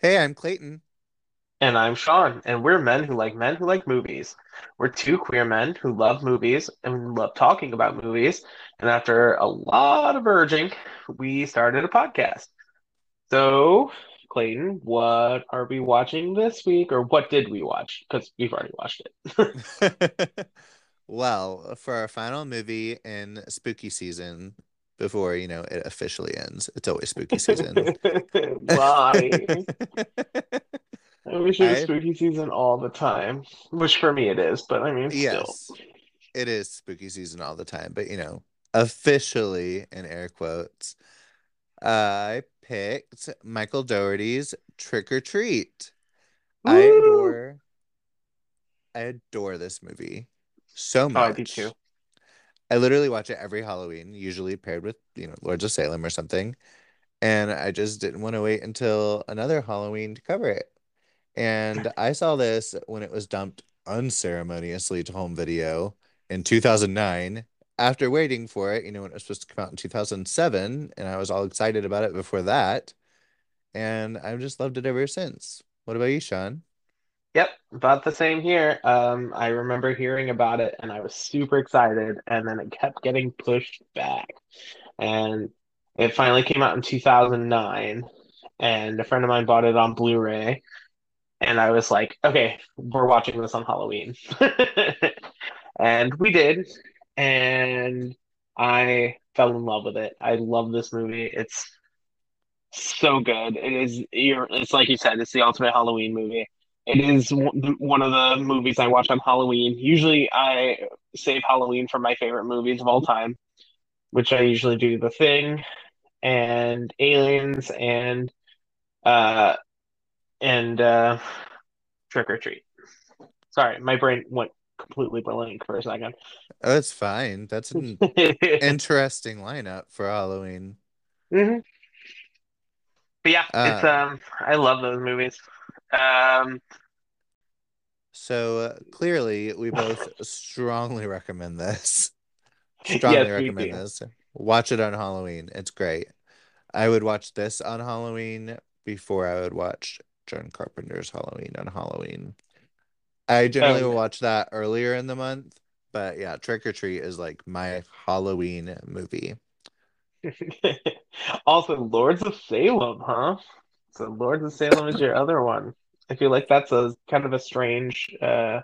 Hey, I'm Clayton. And I'm Shawn, and we're men who like men who like movies. We're two queer men who love movies and love talking about movies. And after a lot of urging, we started a podcast. So, Clayton, what are we watching this week, or what did we watch? Because we've already watched it. Well, for our final movie in spooky season, before, you know, it officially ends, it's always spooky season. Why? I wish it was I, spooky season all the time, which for me it is, but I mean, still. yes, it is spooky season all the time, but, you know, officially, in air quotes, I picked Michael Dougherty's Trick or Treat. I adore, I adore this movie so much. Oh, I do too. I literally watch it every Halloween, usually paired with, you know, Lords of Salem or something. And I just didn't want to wait until another Halloween to cover it. And I saw this when it was dumped unceremoniously to home video in 2009 after waiting for it, you know, when it was supposed to come out in 2007. And I was all excited about it before that. And I've just loved it ever since. What about you, Shawn? Yep, about the same here. Um, I remember hearing about it and I was super excited, and then it kept getting pushed back. And it finally came out in 2009, and a friend of mine bought it on Blu-ray, and I was like, okay, we're watching this on Halloween. And we did, and I fell in love with it. I love this movie. It's so good. It is, it's like you said, it's the ultimate Halloween movie. It is one of the movies I watch on Halloween. Usually, I save Halloween for my favorite movies of all time, which I usually do The Thing and Aliens and uh and uh Trick or Treat. Sorry, my brain went completely blank for a second. Oh, it's fine. That's an interesting lineup for Halloween. hmm But yeah, it's Uh, um I love those movies. Um so uh, clearly we both strongly recommend this. Strongly we recommend this. Watch it on Halloween. It's great. I would watch this on Halloween before I would watch John Carpenter's Halloween on Halloween. I Oh generally will watch that earlier in the month, but yeah, Trick or Treat is like my Halloween movie. Also, Lords of Salem, huh? So Lords of Salem is your other one. I feel like that's a kind of a strange uh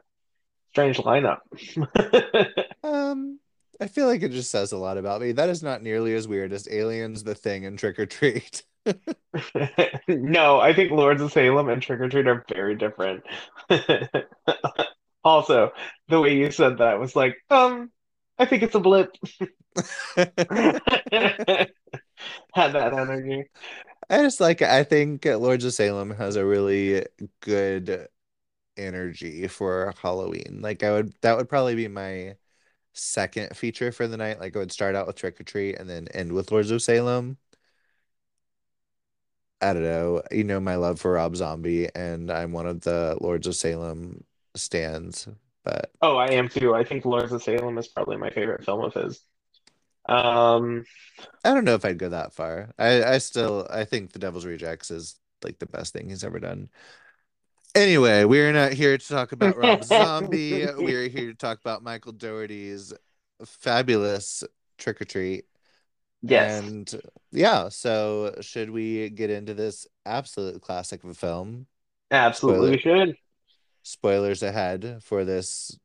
strange lineup. Um, I feel like it just says a lot about me. That is not nearly as weird as Aliens, The Thing, and Trick or Treat. No, I think Lords of Salem and Trick or Treat are very different. Also, the way you said that was like, um, I think it's a blip. Had that energy. I just like I think Lords of Salem has a really good energy for Halloween. Like I would that would probably be my second feature for the night. Like I would start out with Trick or Treat and then end with Lords of Salem. I don't know. You know my love for Rob Zombie and I'm one of the Lords of Salem stands, but Oh, I am too. I think Lords of Salem is probably my favorite film of his. Um, I don't know if I'd go that far. I I still I think The Devil's Rejects is like the best thing he's ever done. Anyway, we're not here to talk about Rob Zombie. We're here to talk about Michael Dougherty's fabulous Trick or Treat. yes, And yeah, so should we get into this absolute classic of a film? absolutely Spoiler we should. spoilers ahead for this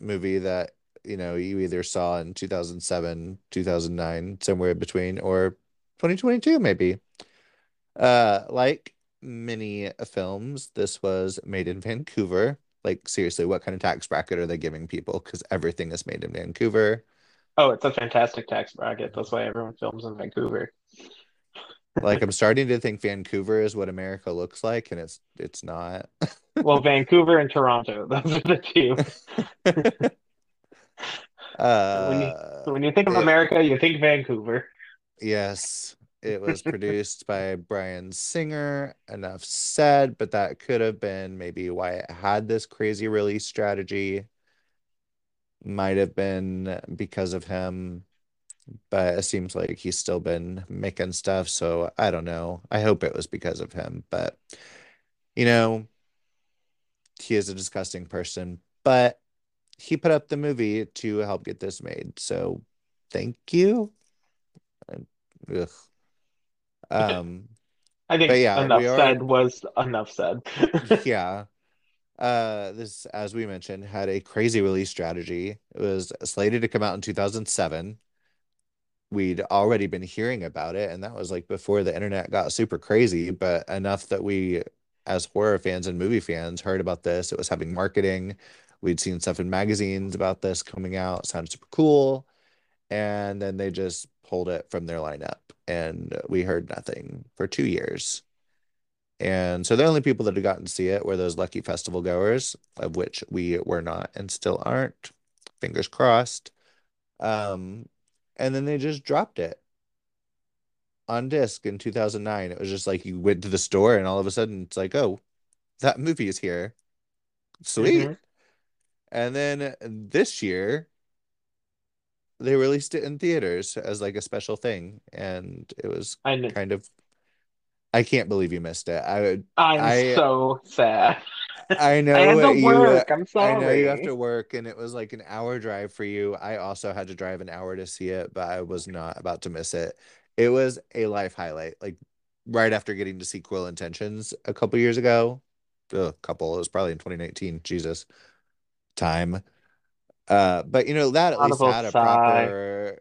movie that, you know, you either saw in 2007, 2009, somewhere between, or 2022 maybe. Uh, like many films, this was made in Vancouver. Like, seriously, what kind of tax bracket are they giving people? Because everything is made in Vancouver. Oh, it's a fantastic tax bracket. That's why everyone films in Vancouver. Like, I'm starting to think Vancouver is what America looks like, and it's it's not. Well, Vancouver and Toronto, those are the two. When you Uh, when you think of it, America, you think Vancouver. yes, it was produced by Bryan Singer. Enough said, but that could have been maybe why it had this crazy release strategy. Might have been because of him. but it seems like he's still been making stuff. So I don't know. I hope it was because of him. But you know, he is a disgusting person, but he put up the movie to help get this made. So thank you. Ugh. Um, I think yeah, enough are said was enough said. yeah. Uh, this, as we mentioned, had a crazy release strategy. It was slated to come out in 2007. We'd already been hearing about it, and that was like before the internet got super crazy, but enough that we, as horror fans and movie fans, heard about this. It was having marketing. We'd seen stuff in magazines about this coming out. Sounded super cool. And then they just pulled it from their lineup, and we heard nothing for two years. And so the only people that had gotten to see it were those lucky festival goers, of which we were not and still aren't. Fingers crossed. Um, and then they just dropped it on disc in 2009. It was just like you went to the store and all of a sudden it's like, oh, that movie is here. Sweet. hmm And then this year they released it in theaters as like a special thing. And it was kind of I can't believe you missed it. I would I'm I so sad. I I had know to you work. I'm sorry. I know you have to work and it was like an hour drive for you. I also had to drive an hour to see it, but I was not about to miss it. It was a life highlight. Like right after getting to see Cruel Intentions a couple years ago. A couple, it was probably in 2019. Jesus, time. Uh, but you know, that at least had a proper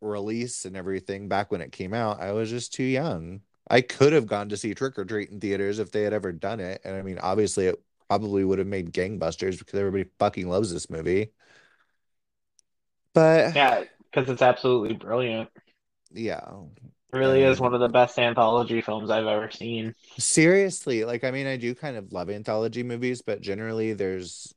release and everything back when it came out. I was just too young. I could have gone to see Trick or Treat in theaters if they had ever done it. And I mean, obviously, it probably would have made gangbusters because everybody fucking loves this movie. But Yeah, because it's absolutely brilliant. yeah, It really is one of the best anthology films I've ever seen. seriously, like, I mean, I do kind of love anthology movies, but generally, there's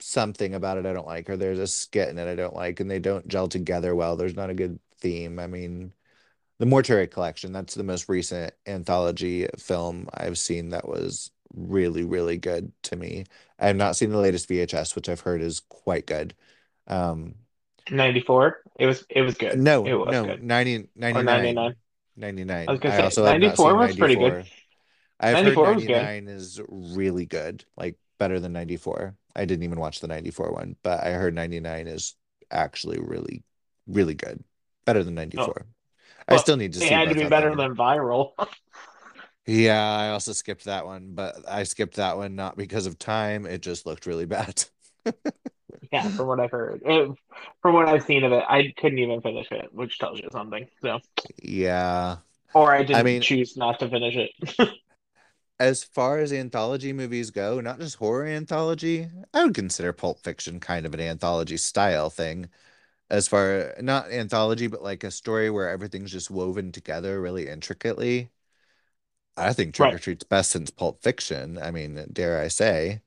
something about it I don't like, or there's a skit in it I don't like, and they don't gel together well. There's not a good theme. I mean, The Mortuary Collection, that's the most recent anthology film I've seen that was really, really good to me. I have not seen the latest VHS, which I've heard is quite good. Um, 94. It was it was good. no, It was no, good. ninety Or ninety 99. I was gonna I say also have not 94 was pretty good. I've heard 94 was good. 99 is really good, like better than 94. I didn't even watch the 94 one, but I heard 99 is actually really, really good. Better than Oh, 94. I well, still need to see. it had to be better than Viral. Yeah, I also skipped that one, but I skipped that one not because of time. It just looked really bad. Yeah, from what I've heard. It, from what I've seen of it, I couldn't even finish it, which tells you something. So, Yeah. or I I didn't mean, choose not to finish it. as far as anthology movies go, not just horror anthology, I would consider Pulp Fiction kind of an anthology style thing. As far not anthology, but like a story where everything's just woven together really intricately. I think Trick Right. or Treat's best since Pulp Fiction. I mean, dare I say.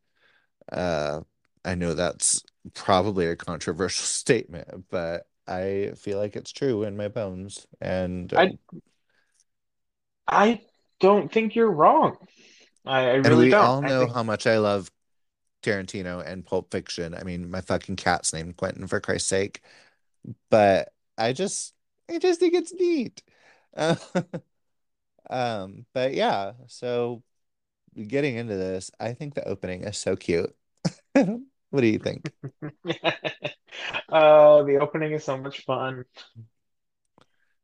Uh, I know that's probably a controversial statement, but I feel like it's true in my bones. And I I don't think you're wrong. I, I really we don't. all know think how much I love Tarantino and Pulp Fiction. I mean, my fucking cat's named Quentin for Christ's sake. But I just I just think it's neat. Uh, um, but yeah, so getting into this, I think the opening is so cute. What do you think? Oh, the opening is so much fun.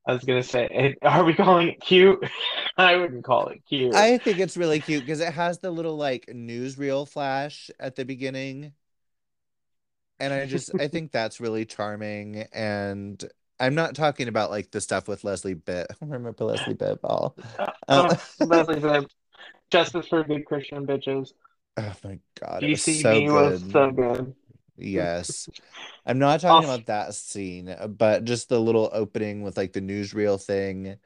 I was gonna say, are we calling it cute? I wouldn't call it cute. I think it's really cute because it has the little like newsreel flash at the beginning. And I just I think that's really charming. And I'm not talking about like the stuff with Leslie Bibb. Remember Leslie Bibb all. Um, oh, Leslie said, "Justice for good Christian bitches." oh my God, it was so GCB was so good. Yes. I'm not talking Also, about that scene, but just the little opening with like the newsreel thing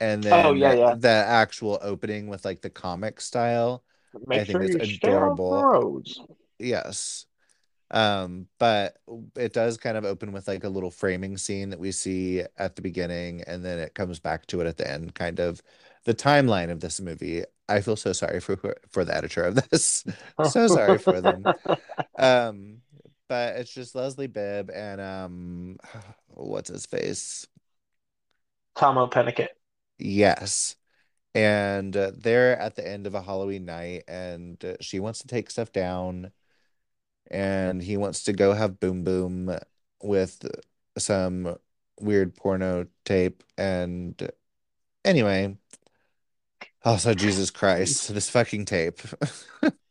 and then oh yeah, yeah. the actual opening with like the comic style. I Make think sure it's you stay off the adorable. roads. Yes. Um, but it does kind of open with like a little framing scene that we see at the beginning, and then it comes back to it at the end, kind of the timeline of this movie. I feel so sorry for for the editor of this. So sorry for them. Um, but it's just Leslie Bibb and um what's his face? Tahmoh Penikett. Yes. And uh, they're at the end of a Halloween night, and uh, she wants to take stuff down, and he wants to go have boom boom with some weird porno tape. And anyway, also, Jesus Christ, this fucking tape.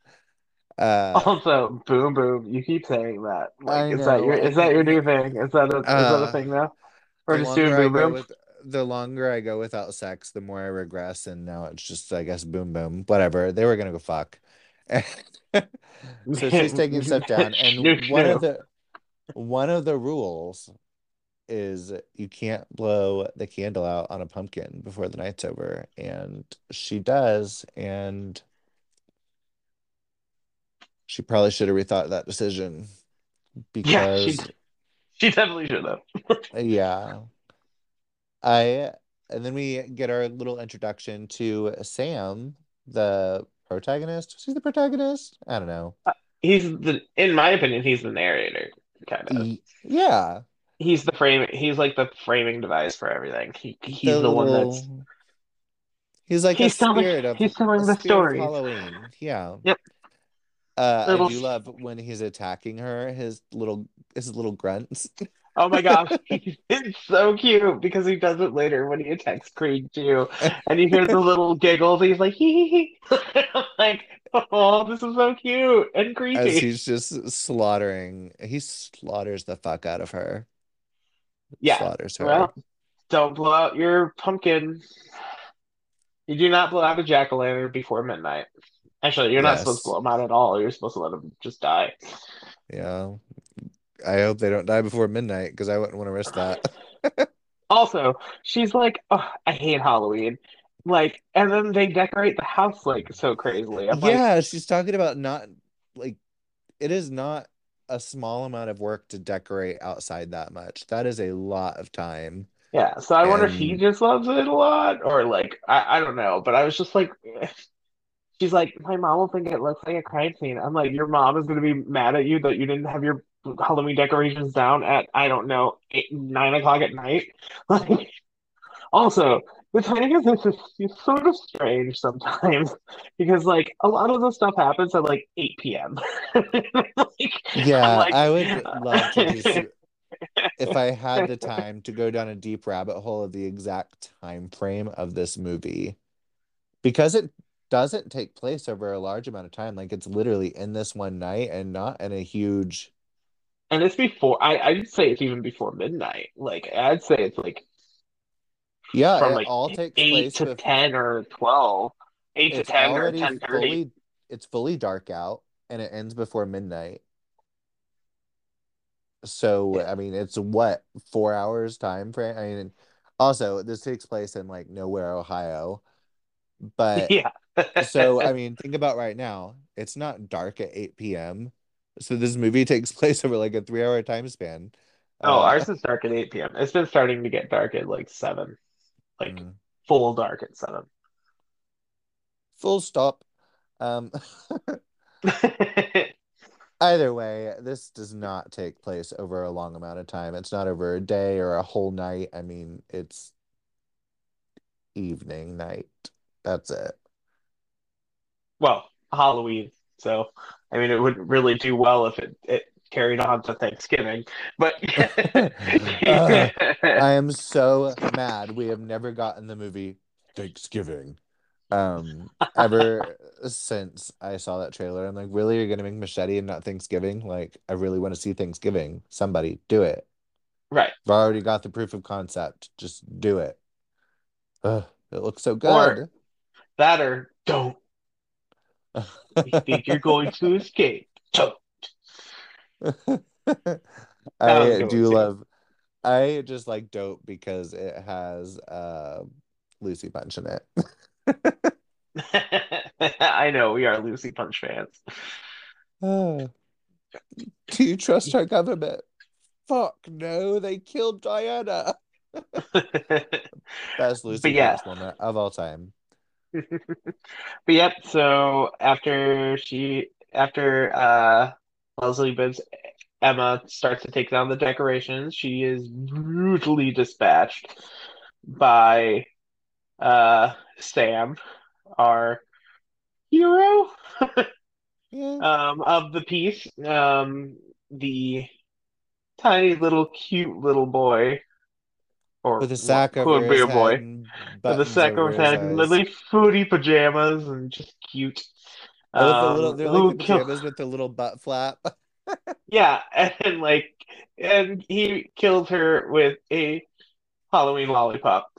uh, Also, boom boom. You keep saying that. Like, is that your is that your new thing? Is that a is that a Uh, thing now? Or just doing boom boom? with the longer I go without sex, the more I regress, and now it's just, I guess, boom boom. Whatever. They were gonna go fuck. So she's taking stuff down, and one of the one of the rules is you can't blow the candle out on a pumpkin before the night's over, and she does, and she probably should have rethought that decision Yeah, she because, she definitely should have. yeah, I and then we get our little introduction to Sam, the protagonist. She's the protagonist. I don't know. Uh, he's the in my opinion, he's the narrator, kind of. Yeah, He's the frame. He's like the framing device for everything. He the he's the one that's he's like he's telling spirit of he's telling the story. Halloween. Yeah. Yep, Uh, I do love when he's attacking her, his little his little grunts. Oh my gosh, it's so cute because he does it later when he attacks Kreeg too, and you hear the little giggles. He's like hee hee like, oh, this is so cute and creepy. as he's just slaughtering. He slaughters the fuck out of her. Yeah. Slaughters her. Well, don't blow out your pumpkin. You do not blow out a jack-o'-lantern before midnight. Actually, you're not supposed to blow them out at all. You're supposed to let them just die. Yeah. I hope they don't die before midnight because I wouldn't want to risk that. Also, she's like, oh, I hate Halloween. Like, and then they decorate the house like so crazily. I'm like, Yeah, she's talking about not like it is not a small amount of work to decorate outside that much. That is a lot of time. yeah. So I wonder if he just loves it a lot, or like, I, I don't know. But I was just like, she's like, my mom will think it looks like a crime scene. I'm like, your mom is gonna be mad at you that you didn't have your Halloween decorations down at I don't know eight, nine o'clock at night. Like, also, the timing of this is, sort of strange sometimes because like a lot of the stuff happens at like 8 p.m. like, yeah, like, I would love to just if I had the time to go down a deep rabbit hole of the exact time frame of this movie because it doesn't take place over a large amount of time. Like it's literally in this one night and not in a huge and it's before I I'd say it's even before midnight. Like I'd say it's like yeah, from it like all takes eight place to with ten or twelve. Eight to ten or ten thirty. it's fully dark out and it ends before midnight. So I mean it's what four hours time frame. I mean also this takes place in like nowhere, Ohio. But Yeah. So I mean think about right now, it's not dark at 8 p.m. So this movie takes place over like a three hour time span. Oh, Uh ours is dark at 8 p.m. It's been starting to get dark at like seven, like mm, full dark at seven. full stop. Um Either way, this does not take place over a long amount of time. It's not over a day or a whole night. I mean, it's evening, night. That's it. Well, Halloween. So, I mean, it wouldn't really do well if it, it carried on to Thanksgiving. But Uh, I am so mad we have never gotten the movie Thanksgiving. Um, ever since I saw that trailer, I'm like, really, you're gonna make Machete and not Thanksgiving? Like, I really want to see Thanksgiving. Somebody do it. right. I've already got the proof of concept. Just do it. Ugh, it looks so Or good. that, or don't. You think you're going to escape. Don't. That was a I do love, I just like Dope because it has uh Lucy Punch in it. I know we are Lucy Punch fans. Ah, do you trust our government? Fuck no, they killed Diana. Best Lucy yeah, Punch moment of all time. But yep. So after she, after uh, Leslie Bibbs, Emma starts to take down the decorations. She is brutally dispatched by uh, Sam, our hero Yeah. um, of the piece, um, the tiny little cute little boy, or With a sack over could be his head boy, with a sack over his head, literally foodie pajamas, and just cute. With the little, Um, they're like the kill? pajamas with the little butt flap. Yeah, and like, and he kills her with a Halloween lollipop.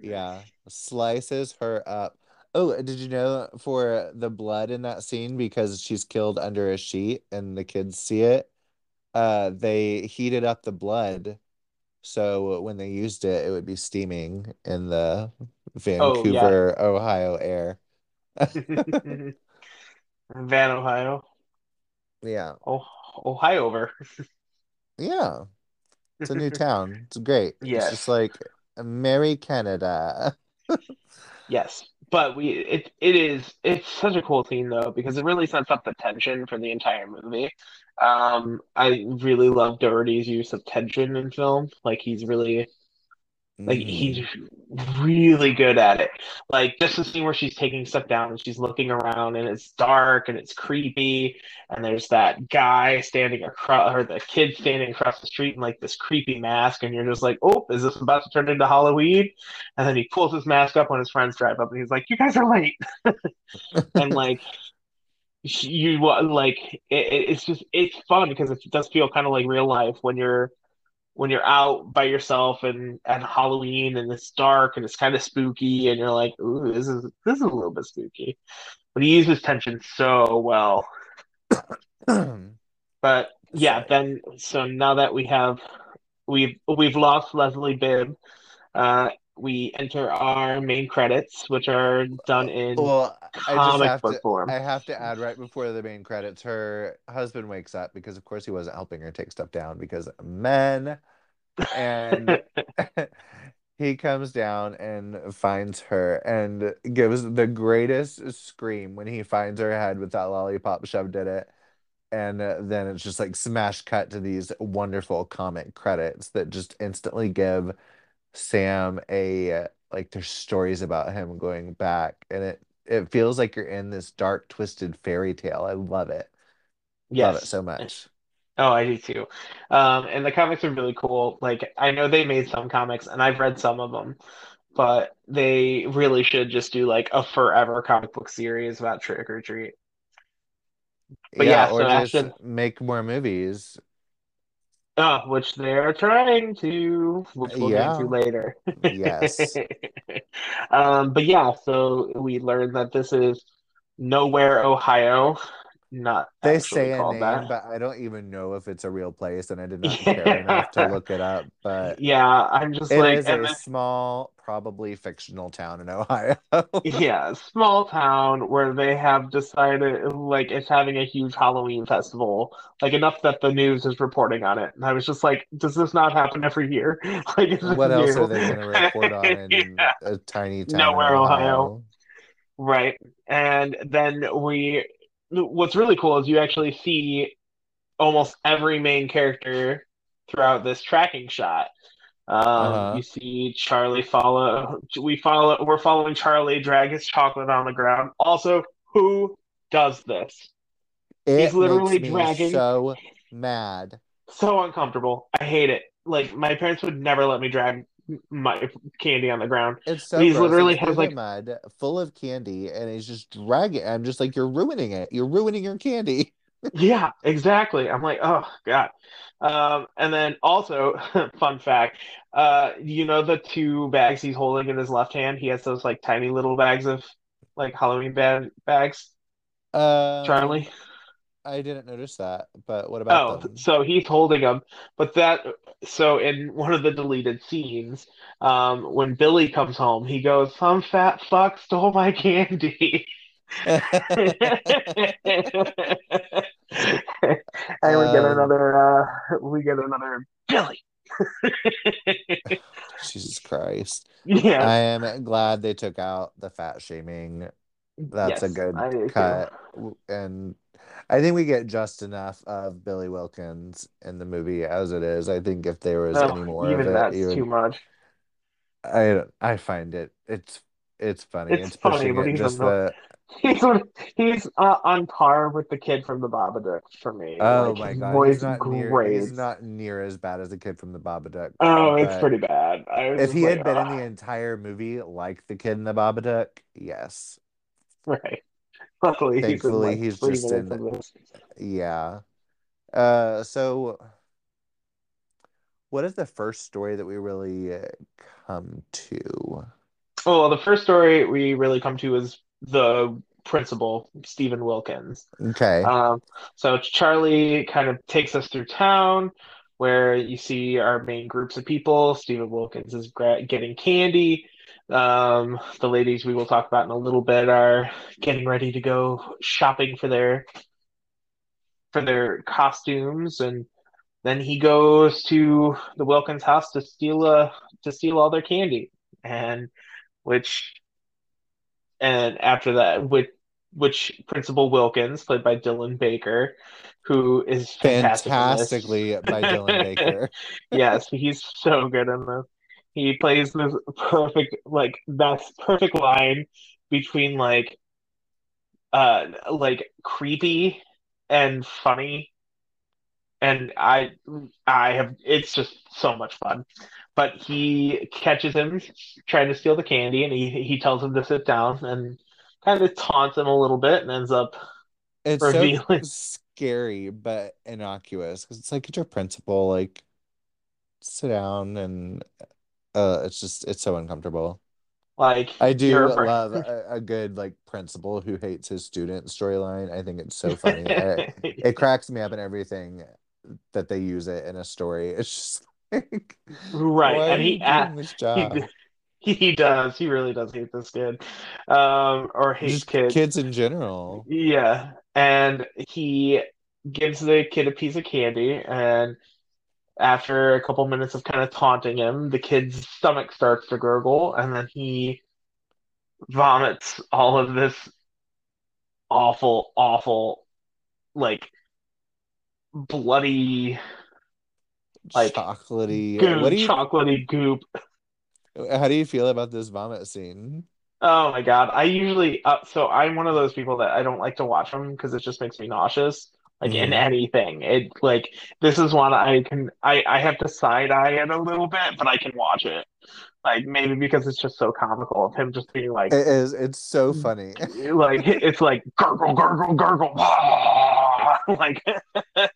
Yeah, slices her up. Oh, did you know for the blood in that scene, because she's killed under a sheet and the kids see it, uh, they heated up the blood so when they used it, it would be steaming in the Oh yeah, Vancouver, Ohio air. Van, Ohio. Yeah, Oh, Ohio over. yeah, it's a new town. It's great. It's just Yes. like Merry Canada. Yes, but we it it is it's such a cool scene though because it really sets up the tension for the entire movie. Um, I really love Dougherty's use of tension in film. Like he's really like hmm he's really good at it. Like just the scene where she's taking stuff down and she's looking around and it's dark and it's creepy and there's that guy standing across or the kid standing across the street in like this creepy mask and you're just like, oh, is this about to turn into Halloween? And then he pulls his mask up when his friends drive up and he's like, you guys are late. And like you like it, it's just it's fun because it does feel kind of like real life when you're when you're out by yourself and at Halloween and it's dark and it's kind of spooky and you're like, ooh, this is this is a little bit spooky. But he uses tension so well. But yeah, then so now that we have we've we've lost Leslie Bibb, uh, we enter our main credits, which are done in well, I just comic have book to I have to add right before the main credits, her husband wakes up because of course he wasn't helping her take stuff down because men and he comes down and finds her and gives the greatest scream when he finds her head with that lollipop shoved in it. And then it's just like smash cut to these wonderful comic credits that just instantly give Sam a like there's stories about him going back and it it feels like you're in this dark twisted fairy tale. I love it. Love it Yes. so much. Oh, I do too. Um, and the comics are really cool. Like I know they made some comics and I've read some of them, but they really should just do like a forever comic book series about Trick or Treat. But Yeah, yeah, or so just Ashton, make more movies. Uh, which they're trying to, which we'll get into Yeah. later. Yes. Um, but yeah, so we learned that this is Nowhere, Ohio, not They say a called that. name, but I don't even know if it's a real place, and I did not care enough to look it up. But Yeah, I'm just it like, is a then small, probably fictional town in Ohio. Yeah, small town where they have decided like it's having a huge Halloween festival, like enough that the news is reporting on it. And I was just like, does this not happen every year? Like, What else are they going to report on in Yeah, a tiny town nowhere, Ohio. Ohio? Right. And then we, what's really cool is you actually see almost every main character throughout this tracking shot. Um, you Uh-huh. see Charlie follow. We follow. We're following Charlie drag his chocolate on the ground. Also, who does this? He's It makes literally dragging. so mad. So uncomfortable. I hate it. Like my parents would never let me drag my candy on the ground. It's so he's literally has like, mud, full of candy, and he's just dragging. I'm just like, you're ruining it. You're ruining your candy. yeah, exactly. I'm like, oh God. Um, and then also, fun fact, uh, you know the two bags he's holding in his left hand? He has those like tiny little bags of like Halloween bag bags, Um, Charlie. I didn't notice that, but what about Oh, them? so he's holding them, but that so in one of the deleted scenes, um, when Billy comes home, he goes, "Some fat fuck stole my candy," and we get Um, another, uh, we get another Billy. Jesus Christ. Yeah, I am glad they took out the fat shaming. That's a good I too. cut. And I think we get just enough of Billy Wilkins in the movie as it is. I think if there was any Oh, more of even it, that's too much. I I find it it's it's funny. It's It's funny, pushing but it he's just the he's on, he's uh, on par with the kid from the Babadook for me. oh Like my God, he's not near great. he's not near as bad as the kid from the Babadook. Oh, it's pretty bad. If he like, had been in the entire movie like the kid in the Babadook, yes. right. Luckily, he's Thankfully, like he's just in yeah. Uh so what is the first story that we really uh, come to? Oh, well, the first story we really come to is the principal, Stephen Wilkins. Okay. Um, so Charlie kind of takes us through town where you see our main groups of people. Stephen Wilkins is gra- getting candy. Um, the ladies we will talk about in a little bit are getting ready to go shopping for their for their costumes, and then he goes to the Wilkins house to steal uh, to steal all their candy, and which and after that, which which Principal Wilkins, played by Dylan Baker, who is fantastic. Fantastically by Dylan Baker. Yes, he's so good in this. He plays this perfect, like that's perfect line between like uh like creepy and funny and I I have it's just so much fun. But he catches him trying to steal the candy, and he he tells him to sit down and kind of taunts him a little bit, and ends up It's so scary but innocuous because it's like get your principal, like sit down and uh it's just it's so uncomfortable. like I do love a, a good like principal who hates his student storyline. I think it's so funny. I, it cracks me up in everything that they use it in a story. It's just like, right, and he this he he does he really does hate this kid, um, or hates Just kids. kids in general. Yeah, and he gives the kid a piece of candy, and after a couple minutes of kind of taunting him, the kid's stomach starts to gurgle, and then he vomits all of this awful, awful, like bloody, like Chocolatey. What do you chocolatey goop. how do you feel about this vomit scene? Oh my God. I usually, uh, so I'm one of those people that I don't like to watch them because it just makes me nauseous. Like in hmm anything, it like this is one I can I I have to side eye it a little bit, but I can watch it. Like maybe because it's just so comical of him just being like It is. It's so funny. like it's like gurgle gurgle gurgle like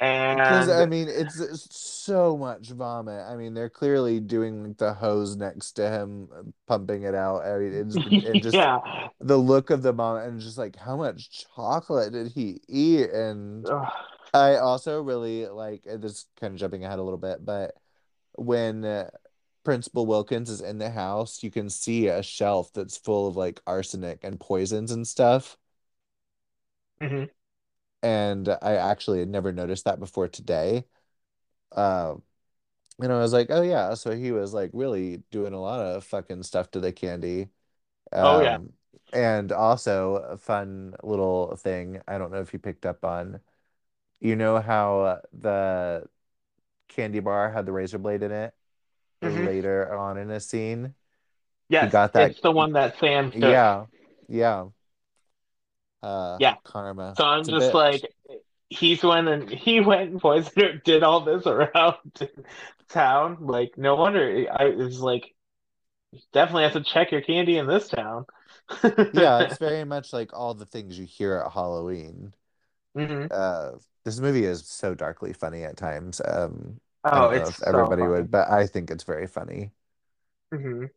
Because I mean, it's, it's so much vomit. I mean, they're clearly doing like the hose next to him, uh, pumping it out. I mean, it's and just yeah the look of the vomit and just like how much chocolate did he eat? And Ugh. I also really like this kind of jumping ahead a little bit, but when uh, Principal Wilkins is in the house, you can see a shelf that's full of like arsenic and poisons and stuff. Mhm. And I actually had never noticed that before today. Uh, and I was like, oh yeah, so he was like really doing a lot of fucking stuff to the candy. oh yeah Um, and also a fun little thing, I don't know if you picked up on, you know how the candy bar had the razor blade in it Mhm. later on in a scene? He yes got that, it's the one that Sam took yeah, yeah. Uh, yeah karma. so I'm It's just like he's went and he went and poisoned did all this around town like no wonder I was like definitely have to check your candy in this town Yeah, it's very much like all the things you hear at Halloween. hmm Uh, this movie is so darkly funny at times. Um, I Oh, don't know it's so everybody funny. would, but I think it's very funny. hmm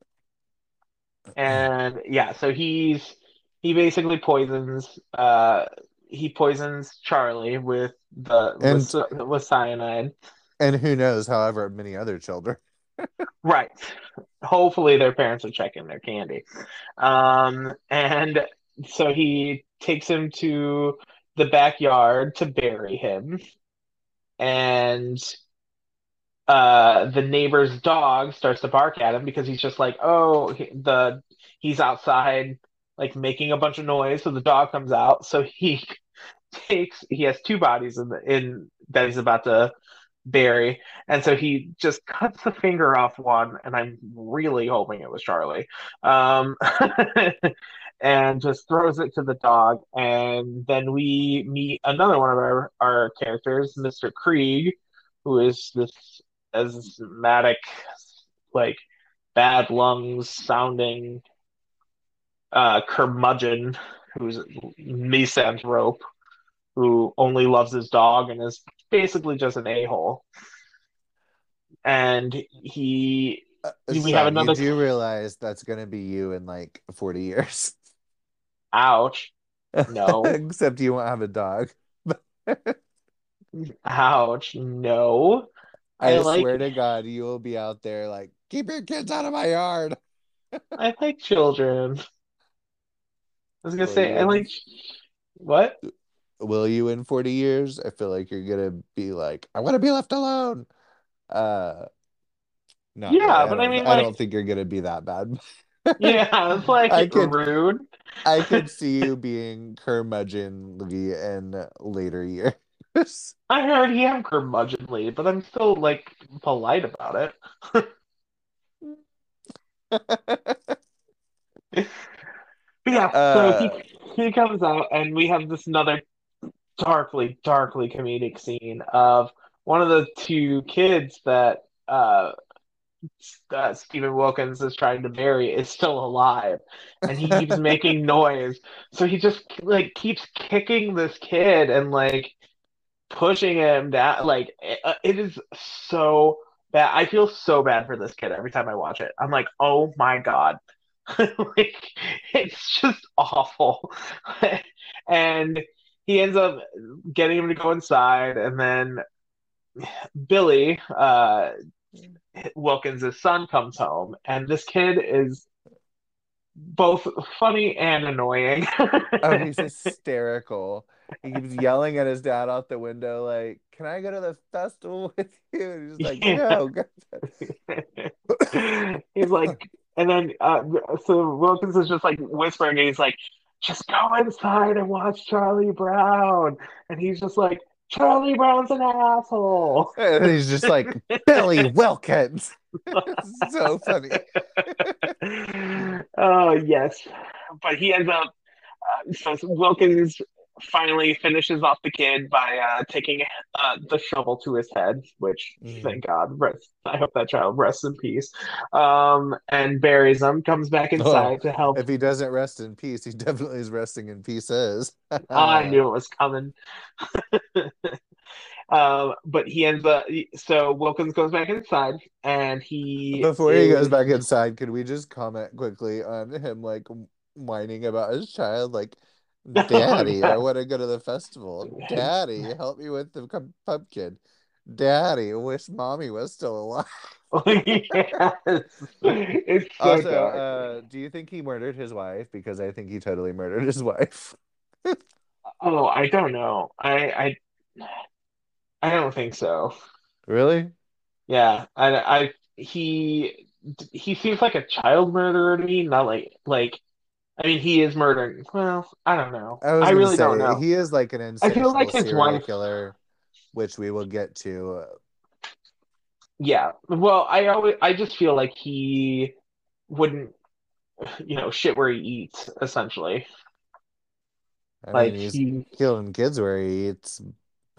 And yeah, so he's he basically poisons uh he poisons Charlie with the with And cy- with cyanide. and who knows, however, many other children. Right. Hopefully their parents are checking their candy. Um and so he takes him to the backyard to bury him and uh the neighbor's dog starts to bark at him because he's just like oh the he's outside like making a bunch of noise so the dog comes out. So he takes he has two bodies in the in that he's about to bury, and so he just cuts the finger off one, and I'm really hoping it was Charlie, um, and just throws it to the dog, and then we meet another one of our our characters, Mr. Kreeg, who is this asthmatic, like bad lungs sounding uh, curmudgeon, who's misanthrope, who only loves his dog and is basically just an a hole. And he, Uh, we son, have another. you do realize that's gonna be you in like 40 years. Ouch! No. Except you won't have a dog. Ouch! No. I I like. swear to God, you will be out there like, keep your kids out of my yard. I like children. I was gonna Will say I like. What? will you in 40 years? I feel like you're gonna be like, I want to be left alone. Uh, really. Yeah, I but I don't mean, I don't think you're gonna be that bad. yeah, it's like I could rude. I could see you being curmudgeonly in later years. I already am curmudgeonly, but I'm still like polite about it. But yeah, so he Uh, he comes out, and we have this another darkly, darkly comedic scene of one of the two kids that uh, uh Stephen Wilkins is trying to bury is still alive, and he keeps making noise. So he just like keeps kicking this kid and like pushing him down. Like it, uh, it is so bad. I feel so bad for this kid every time I watch it. I'm like, oh my God. Like it's just awful. And he ends up getting him to go inside, and then Billy, uh, Wilkins' son, comes home, and this kid is both funny and annoying. oh, he's hysterical. He keeps yelling at his dad out the window, like, "Can I go to the festival with you?" And he's like, Yeah. "No." He's like, and then uh, so Wilkins is just like whispering, and he's like, just go inside and watch Charlie Brown. And he's just like, Charlie Brown's an asshole. And he's just like, "Billy Wilkins." So funny. oh, yes. But he ends up, uh, so Wilkins finally finishes off the kid by uh, taking uh, the shovel to his head, which, Mhm. thank God, rest, I hope that child rests in peace, um, and buries him, comes back inside to help. If he doesn't rest in peace, he definitely is resting in pieces. I knew it was coming. Um, but he ends up, so Wilkins goes back inside and he Before he goes back inside, could we just comment quickly on him like whining about his child? Like, Daddy, I want to go to the festival. Daddy, help me with the pumpkin. Daddy, wish mommy was still alive. yes. It's so Also, uh, do you think he murdered his wife? Because I think he totally murdered his wife. Oh, I don't know. I I I don't think so. Really? Yeah, I I he he seems like a child murderer to me, not like like I mean he is murdering. Well, I don't know. I I really say don't know. he is like an I feel like his wife. killer, which we will get to. Uh, yeah. Well, I always I just feel like he wouldn't, you know, shit where he eats, essentially. I Like mean, he's he killing kids where he eats,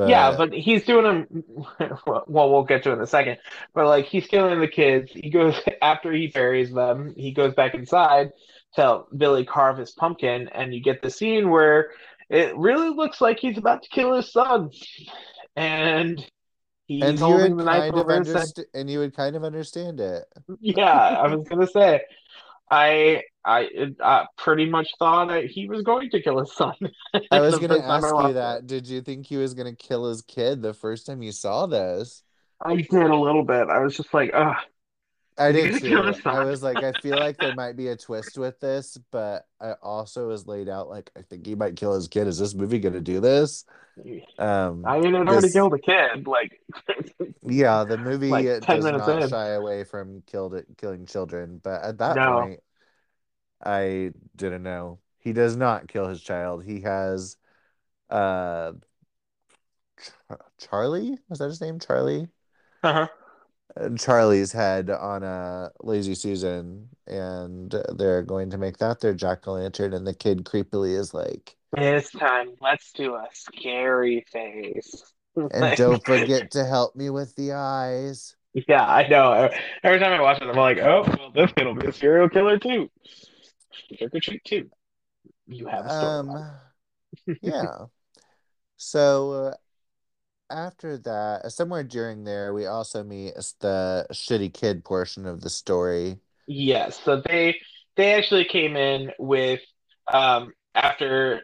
Yeah, but but he's doing them. Well, we'll get to it in a second. But like, he's killing the kids. He goes after he buries them. He goes back inside to Billy carve his pumpkin, and you get the scene where it really looks like he's about to kill his son, and he's and holding the knife over his head. and you would kind of understand it. Yeah, I was gonna say, I I I pretty much thought that he was going to kill his son I was gonna first time I ask you it. that. Did you think he was gonna kill his kid the first time you saw this? I did a little bit. I was just like, ugh, I did too. I was like, I feel like there might be a twist with this, but I also was laid out like, I think he might kill his kid. Is this movie gonna do this? Um, I mean, it already killed a kid. Like, yeah, the movie like does not in. shy away from killed it, killing children, but at that No. point, I didn't know. He does not kill his child. He has, uh, Charlie? Was that his name? Charlie? Uh-huh. Charlie's head on a Lazy Susan, and they're going to make that their jack o' lantern. And the kid creepily is like, This time, let's do a scary face. and don't forget to help me with the eyes. Yeah, I know. Every time I watch it, I'm like, oh, well, this kid will be a serial killer too. Trick or treat too. You have a story. Um, yeah. So uh, after that, somewhere during there, we also meet the shitty kid portion of the story. Yes, so they they actually came in with um after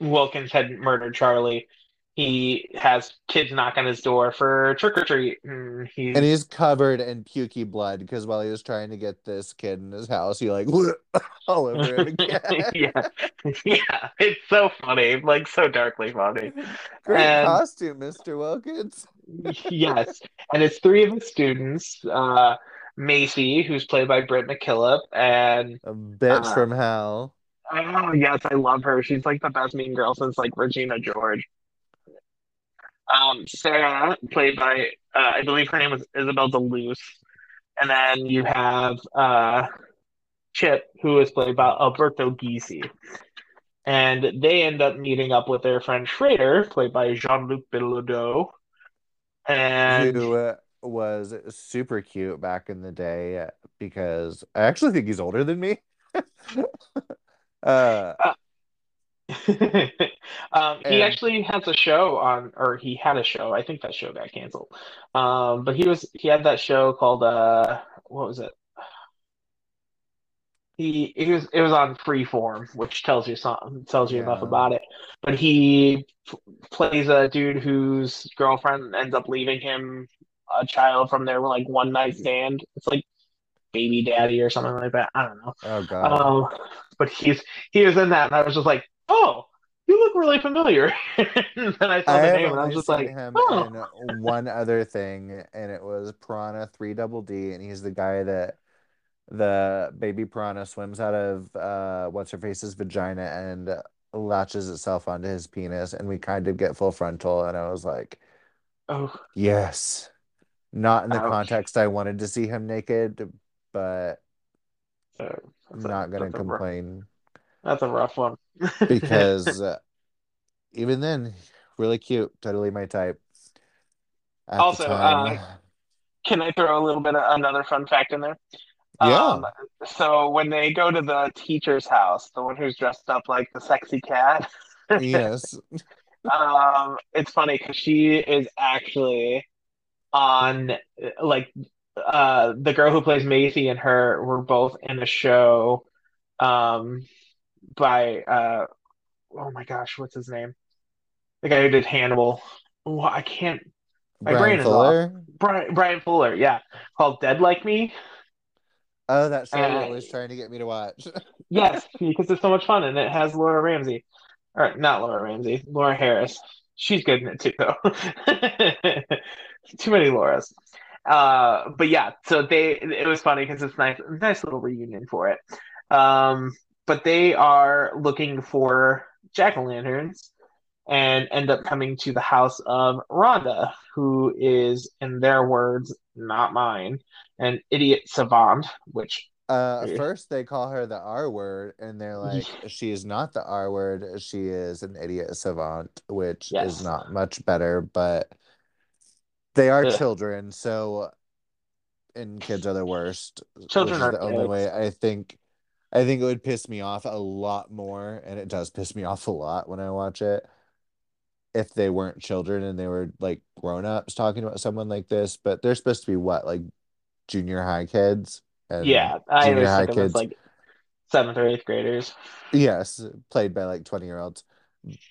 Wilkins had murdered Charlie, he has kids knock on his door for trick or treat, and he's And he's covered in pukey blood because while he was trying to get this kid in his house, he like all over him again. yeah, yeah, it's so funny, like so darkly funny. Great And- costume, Mr. Wilkins. yes, and it's three of the students. Uh, Macy, who's played by Britt McKillip, and A bitch Uh, from hell. oh yes, I love her. She's like the best mean girl since like Regina George. Um, Sarah, played by uh, I believe her name was Isabelle Deluce, and then you have uh, Chip, who is played by Alberto Ghisi. And they end up meeting up with their friend Schrader, played by Jean-Luc Bilodeau. And who uh, was super cute back in the day because I actually think he's older than me. uh, um, he actually has a show on, or he had a show. I think that show got canceled. Um, but he was he had that show called uh, what was it? He he was it was on Freeform, which tells you something, tells you enough about it. But he p- plays a dude whose girlfriend ends up leaving him a child from their like one night stand. It's like baby daddy or something like that. I don't know. oh god. Um, but he's he was in that, and I was just like, oh, you look really familiar. and then I saw I the name, and I was just like, him oh, one other thing, and it was Piranha 3 Double D, and he's the guy that the baby piranha swims out of uh what's her face's vagina and latches itself onto his penis, and we kind of get full frontal, and I was like, oh, yes. Not in the Ouch. context I wanted to see him naked, but that's not gonna that's a complain That's a rough one. because uh, even then, really cute, totally my type. At Also, time. Can I throw a little bit of another fun fact in there? Yeah. Um, so when they go to the teacher's house, the one who's dressed up like the sexy cat, yes. um, it's funny because she is actually on like uh the girl who plays Macy and her were both in a show um by uh oh my gosh, what's his name? The guy who did Hannibal. Oh, I can't My brain Bryan is Fuller. Bryan Bryan Fuller, yeah. Called Dead Like Me. Oh, that show Uh, always trying to get me to watch. Yes, because it's so much fun and it has Laura Ramsey. Or not Laura Ramsey, Laura Harris. She's good in it too, though. Too many Lauras. Uh, but yeah, so they it was funny because it's nice, nice little reunion for it. Um, but they are looking for jack o' lanterns and end up coming to the house of Rhonda, who is, in their words, not mine, an idiot savant, which Uh, first they call her the R word, and they're like, she is not the R word. She is an idiot savant, which Yes. is not much better, but they are Ugh. children, so and kids are the worst. Children are the only way I think I think it would piss me off a lot more, and it does piss me off a lot when I watch it. If they weren't children and they were like grown-ups talking about someone like this, but they're supposed to be what, like junior high kids? And yeah, I junior high think of them as kids. like seventh or eighth graders. Yes, played by like 20 year olds.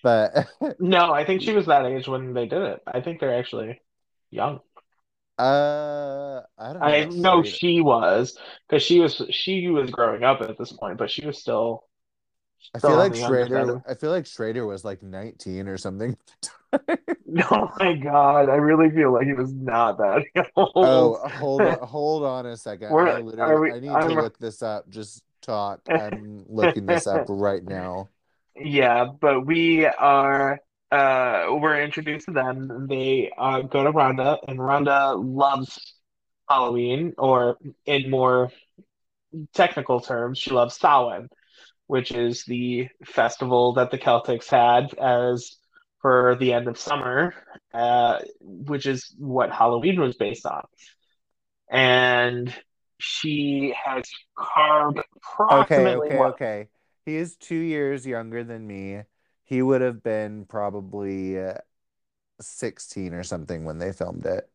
But No, I think she was that age when they did it. I think they're actually young. Uh I don't know I know she was because she was she was growing up at this point, but she was still I feel like Schrader I feel like Schrader was like 19 or something. Oh my God, I really feel like he was not that old. Oh, hold on, hold on a second. We're- I are literally we- I need I'm- to look this up. Just talk. I'm looking this up right now. Yeah, but we are uh, we're introduced to them. They uh, go to Rhonda, and Rhonda loves Halloween, or in more technical terms, she loves Samhain, which is the festival that the Celtics had as for the end of summer, uh, which is what Halloween was based on. And she has carved Okay, okay, what okay. He is two years younger than me. He would have been probably uh, 16 or something when they filmed it.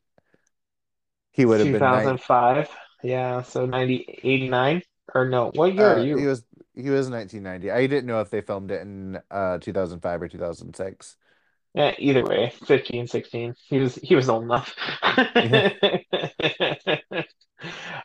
He would have been 2005. Yeah, so 90 89 or no, what year are Uh, he you? was he was 1990. I didn't know if they filmed it in uh 2005 or 2006. Yeah, either way, 15, 16. He was he was old enough. Yeah.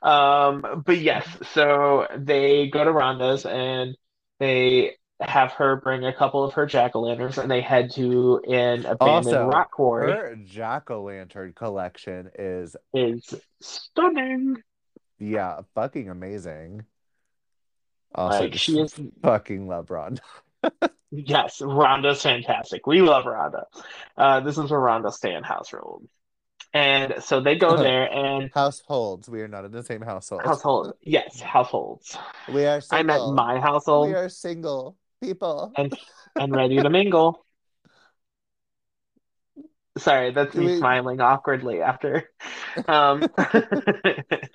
Um, but yes, so they go to Rhonda's and they have her bring a couple of her jack-o'-lanterns and they head to an abandoned Also, rock quarry. her jack-o'-lantern collection is Is stunning. yeah, fucking amazing. Also, Like she is fucking love Ron. yes, Rhonda's fantastic. We love Rhonda. Uh, this is where Rhonda stay in house rule. And so they go there and Households. We are not in the same household. household, yes, households. We are I meant single. my household. We are single people. and and ready to mingle. Sorry, that's me We smiling awkwardly after. Um,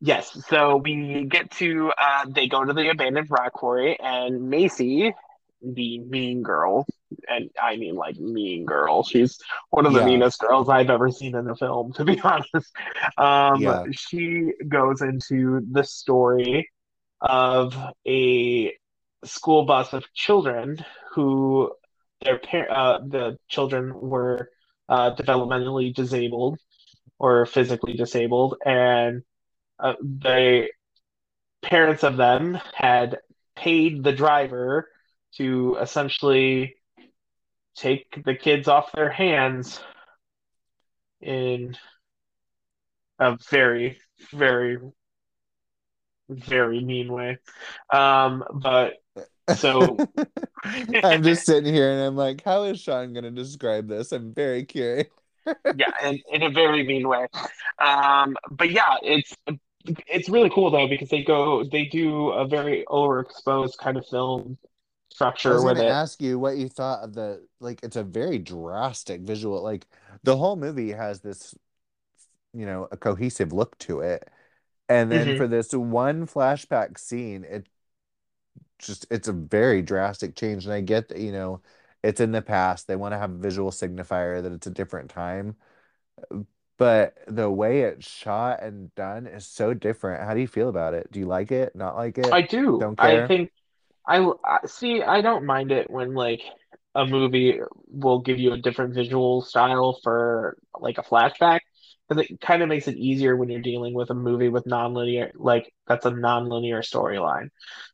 yes, so we get to uh, they go to the abandoned rock quarry, and Macy, the mean girl, and I mean like mean girl. She's one of the yeah, meanest girls I've ever seen in a film, to be honest. Um, yeah. she goes into the story of a school bus of children who their par- uh, the children were uh, developmentally disabled or physically disabled, and uh, the parents of them had paid the driver to essentially take the kids off their hands in a very, very, very mean way. Um, but so I'm just sitting here and I'm like, how is Sean gonna describe this? I'm very curious. yeah, in, in a very mean way. Um, but yeah, it's it's really cool though because they go they do a very overexposed kind of film I structure was with it. ask you what you thought of the like it's a very drastic visual. Like the whole movie has this, you know, a cohesive look to it. And then hmm for this one flashback scene, it just it's a very drastic change. And I get that, you know, it's in the past. They want to have a visual signifier that it's a different time. But the way it's shot and done is so different. How do you feel about it? Do you like it? Not like it? I do. Don't care I think I I- see. I don't mind it when like a movie will give you a different visual style for like a flashback because it kind of makes it easier when you're dealing with a movie with non-linear like that's a non-linear storyline.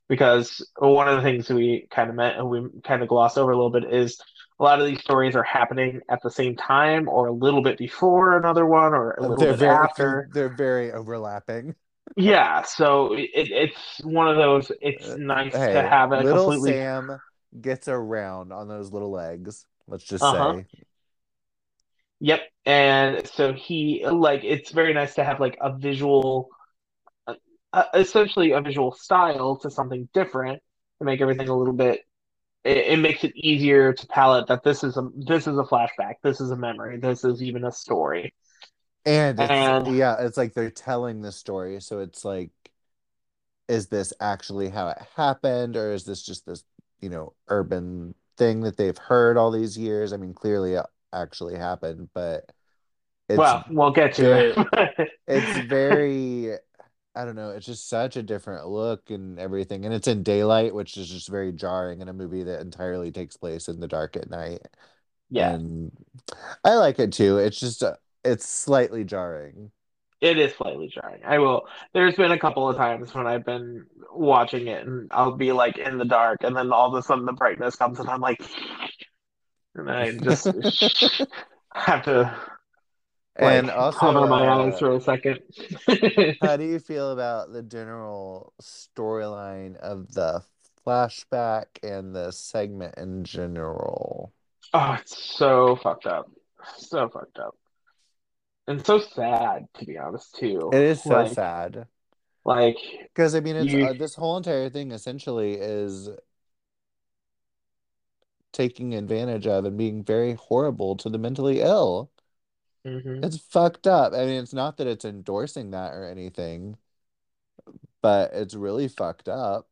Because one of the things we kind of met and we kind of glossed over a little bit is a lot of these stories are happening at the same time or a little bit before another one or a little They're bit very after. they're very overlapping. Yeah, so it, it's one of those. It's Uh, nice to have a little completely. Sam gets around on those little legs. Let's just Uh-huh. say. Yep. And so he like it's very nice to have like a visual, uh, uh, essentially a visual style to something different to make everything a little bit. It, it makes it easier to palette that this is a this is a flashback, this is a memory, this is even a story. And it's And yeah, it's like they're telling the story. So it's like, is this actually how it happened, or is this just this, you know, urban thing that they've heard all these years? I mean, clearly it actually happened, but it's well, we'll get to very it. it's very I don't know, it's just such a different look and everything. And it's in daylight, which is just very jarring in a movie that entirely takes place in the dark at night. Yeah. And I like it too. It's just uh, it's slightly jarring. It is slightly jarring. I will. There's been a couple of times when I've been watching it and I'll be like in the dark, and then all of a sudden the brightness comes, and I'm like, and I just have to And also, cover my eyes uh, for a second. how do you feel about the general storyline of the flashback and the segment in general? Oh, it's so fucked up. So fucked up. And so sad, to be honest, too. It is so Like, sad like because I mean, it's you, uh, this whole entire thing essentially is taking advantage of and being very horrible to the mentally ill. hmm It's fucked up. I mean, it's not that it's endorsing that or anything, but it's really fucked up.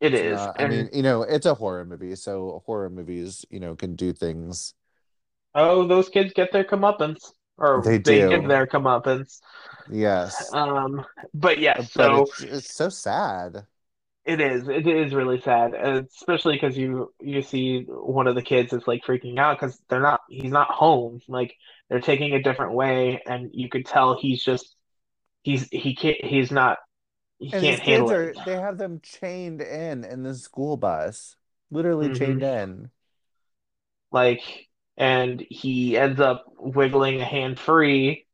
it It's is. not, I mean, you know, it's a horror movie, so horror movies, you know, can do things. oh, those kids get their comeuppance, or They they give do. their comeuppance. Yes. Um, but yes, But so it's it's so sad. It is. It is really sad, especially because you you see one of the kids is like freaking out because they're not. He's not home. Like they're taking a different way, and you could tell he's just he's he can't he's not he And can't kids handle it. are they have them chained in in the school bus. Literally hmm chained in. Like, and he ends up wiggling a hand free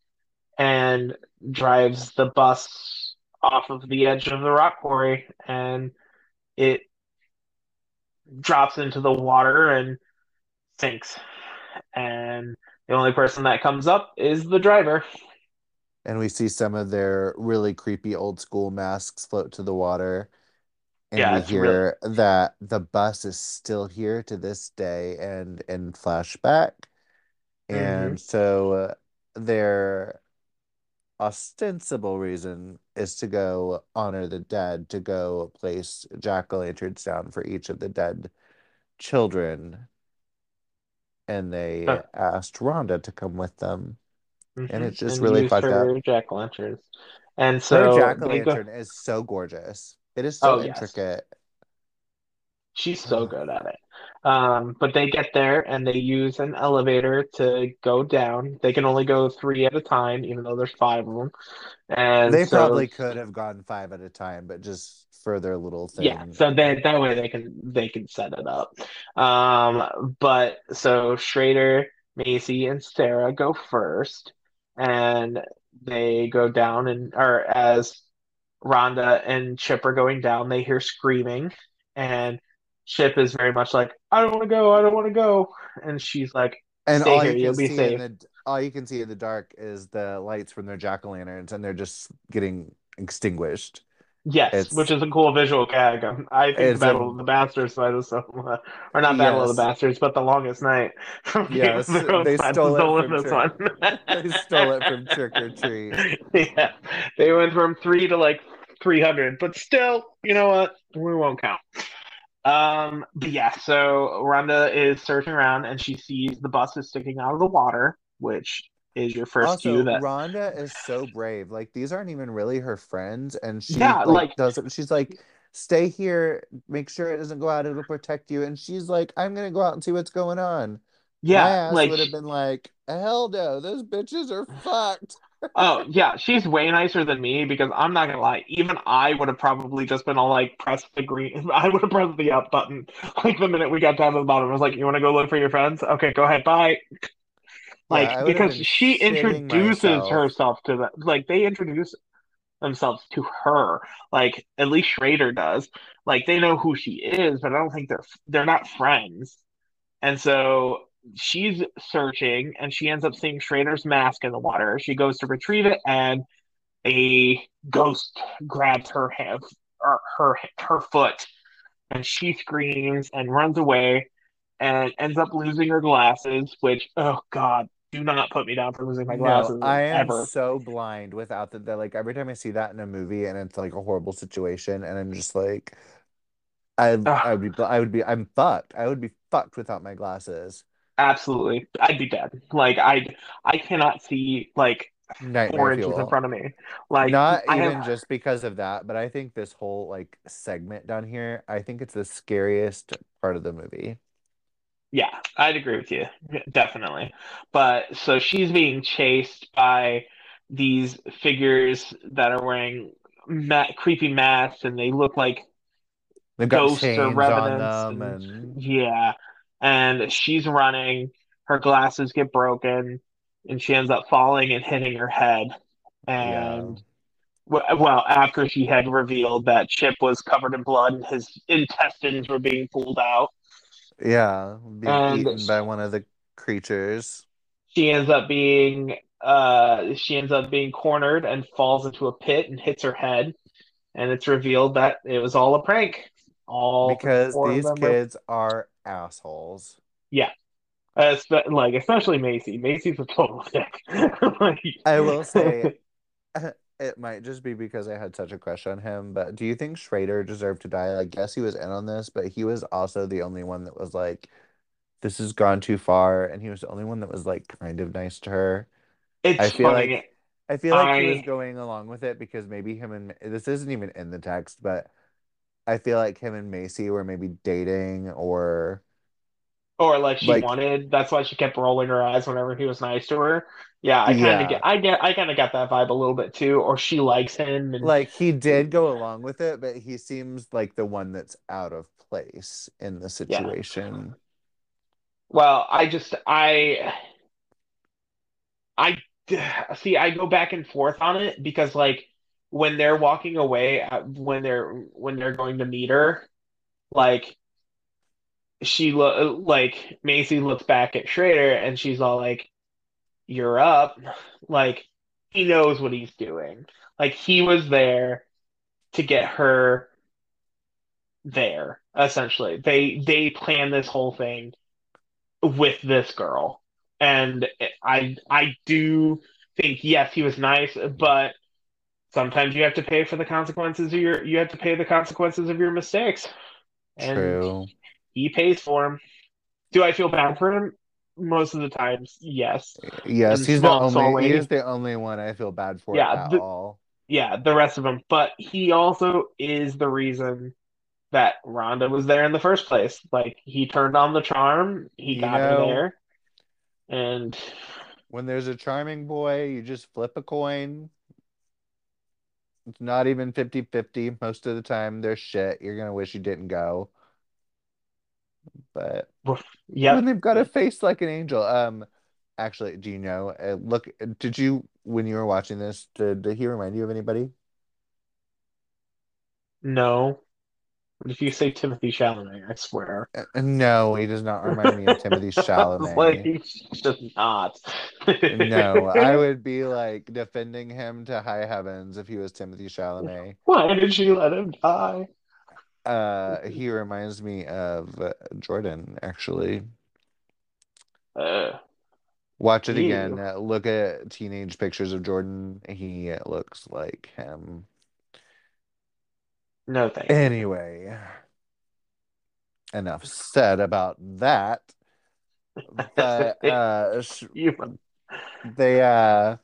and drives the bus off of the edge of the rock quarry, and it drops into the water and sinks. And the only person that comes up is the driver. And we see some of their really creepy old school masks float to the water. And Yeah, we it's really hear that the bus is still here to this day and in flashback. hmm And so uh, their ostensible reason is to go honor the dead, to go place jack-o'-lanterns down for each of the dead children. And they asked Rhonda to come with them. And hmm it's just and really fucked up. jack lanterns. And Her so they go. jack-o'-lantern is so gorgeous. It is so Oh yes, intricate. she's so good at it. Um, but they get there and they use an elevator to go down. They can only go three at a time, even though there's five of them. And They so probably could have gone five at a time, but just for their little thing. yeah, so that that way they can they can set it up. Um, but so Schrader, Macy, and Sarah go first, and they go down and or as Rhonda and Chip are going down, they hear screaming, and Chip is very much like, I don't want to go, I don't want to go. And she's like, And Stay all here, you you'll be safe. the all you can see in the dark is the lights from their jack-o'-lanterns, and they're just getting extinguished. Yes, which is a cool visual gag. Um, I think the it's a Battle of the Bastards might have some, uh, or not Battle of the Bastards, but the Longest Night from Game of yes. They stole it from this Trick. one. They stole it from Trick or Treat. Yeah, they went from three to like 300, but still, you know what? We won't count. Um, but yeah, so Rhonda is searching around and she sees the bus is sticking out of the water, which is your first cue that, Rhonda is so brave. Like these aren't even really her friends, and she yeah, like like, doesn't. She's like, "Stay here, make sure it doesn't go out. It'll protect you." And she's like, "I'm gonna go out and see what's going on." Yeah, My ass like would have been like, "Hell no, those bitches are fucked." Oh, yeah, she's way nicer than me because I'm not gonna lie, even I would have probably just been all like, press the green. I would have pressed the up button like the minute we got down to the bottom. I was like, you want to go look for your friends? Okay, go ahead, bye. Like, have because she introduces myself. herself to them. Like, they introduce themselves to her. Like, at least Schrader does. Like, they know who she is, but I don't think they're they're not friends. And so she's searching and she ends up seeing Schrader's mask in the water. She goes to retrieve it and a ghost grabs her hand, or her her foot, and she screams and runs away and ends up losing her glasses. Which, oh god, do not put me down for losing my No, glasses I am ever. so blind without. That like every time I see that in a movie and it's like a horrible situation, and I'm just like, I I would be I would be I'm fucked. I would be fucked without my glasses. Absolutely, I'd be dead. Like I, I cannot see like Nightmare four inches in front of me. Like Not I have even just because of that, but I think this whole like segment down here, I think it's the scariest part of the movie. Yeah, I'd agree with you. Definitely. But so she's being chased by these figures that are wearing ma creepy masks and they look like They've got ghosts or revenants them and and yeah. And she's running, her glasses get broken and she ends up falling and hitting her head. And w- well, after she had revealed that Chip was covered in blood and his intestines were being pulled out. Yeah, being and eaten by one of the creatures. She ends up being uh she ends up being cornered and falls into a pit and hits her head. And it's revealed that it was all a prank. All because these were kids are assholes. yeah uh, like especially Macy Macy's a total dick like, I will say it might just be because I had such a crush on him, but do you think Schrader deserved to die? Like, yes, he was in on this, but he was also the only one that was like, this has gone too far, and he was the only one that was like kind of nice to her. I it's feel funny like I feel like he was going along with it because maybe him and this isn't even in the text, but I feel like him and Macy were maybe dating or or like she like wanted that's why she kept rolling her eyes whenever he was nice to her yeah I kind of get I get I kind of got that vibe a little bit too or she likes him and like he did go along with it, but he seems like the one that's out of place in the yeah situation. well I just I I see. I go back and forth on it because like when they're walking away, when they're when they're going to meet her, like she lo- like Macy looks back at Schrader and she's all like, "You're up." Like he knows what he's doing. Like he was there to get her there. Essentially, they they planned this whole thing with this girl, and I I do think yes, he was nice, but sometimes you have to pay for the consequences of your you have to pay the consequences of your mistakes. And True. he pays for them do i feel bad for him? Most of the times yes. Yes, and he's the only he is the only one I feel bad for yeah at the, all. yeah the rest of them but he also is the reason that Rhonda was there in the first place. Like he turned on the charm. He You got her there. And when there's a charming boy, you just flip a coin. It's not even fifty-fifty most of the time. They're shit. You're gonna wish you didn't go. But when yep they've got a face like an angel, um, actually, do you know? Uh, look, did you when you were watching this? Did, did he remind you of anybody? no if you say Timothée Chalamet I swear Uh, no, he does not remind me of Timothée like Chalamet. he's just not No, I would be like defending him to high heavens if he was Timothée Chalamet. Why did she let him die? Uh, he reminds me of uh, Jordan, actually. Uh, Watch it again. ew. Uh, look at teenage pictures of Jordan. He looks like him. No, thank you. Anyway, enough said about that. But uh, you, they uh,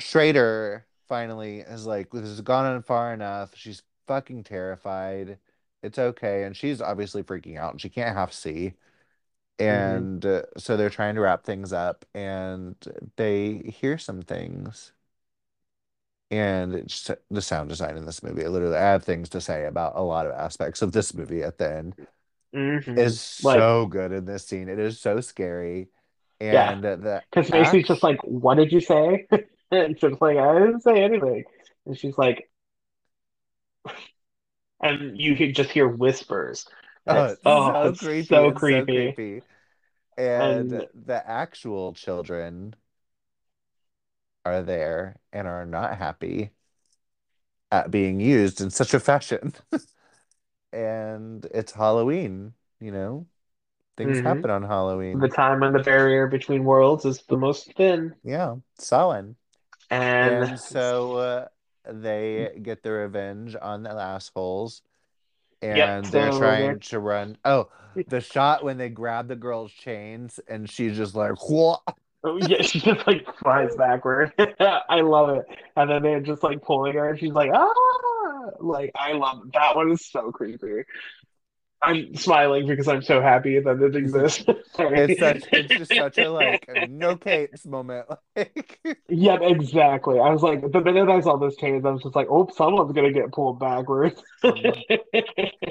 Schrader finally is like, this has gone on far enough. She's fucking terrified. It's okay. And she's obviously freaking out and she can't half see. hmm And uh, so they're trying to wrap things up and they hear some things. And it's the sound design in this movie. I literally, I have things to say about a lot of aspects of this movie at the end. hmm Is Like, so good in this scene. It is so scary. yeah, And the because Macy's just like, "What did you say?" and she's like, "I didn't say anything." And she's like, and you can just hear whispers, Oh, it's it's oh, so it's creepy. so It's so creepy. creepy. And And the actual children are there and are not happy at being used in such a fashion. And it's Halloween, you know? Things hmm happen on Halloween. the time when the barrier between worlds is the most thin, Yeah, Samhain. and And so uh, they get their revenge on the assholes yep. and they're So trying they're to run. Oh, the shot when they grab the girl's chains and she's just like, what? Oh yeah, she just like flies backward. I love it. And then they're just like pulling her, and she's like, ah, like I love it. that one is so creepy. I'm smiling because I'm so happy that it exists. It's such, it's just such a like, no capes moment. Like, Yep, exactly. I was like, the minute I saw this change, I was just like, oh, someone's gonna get pulled backwards.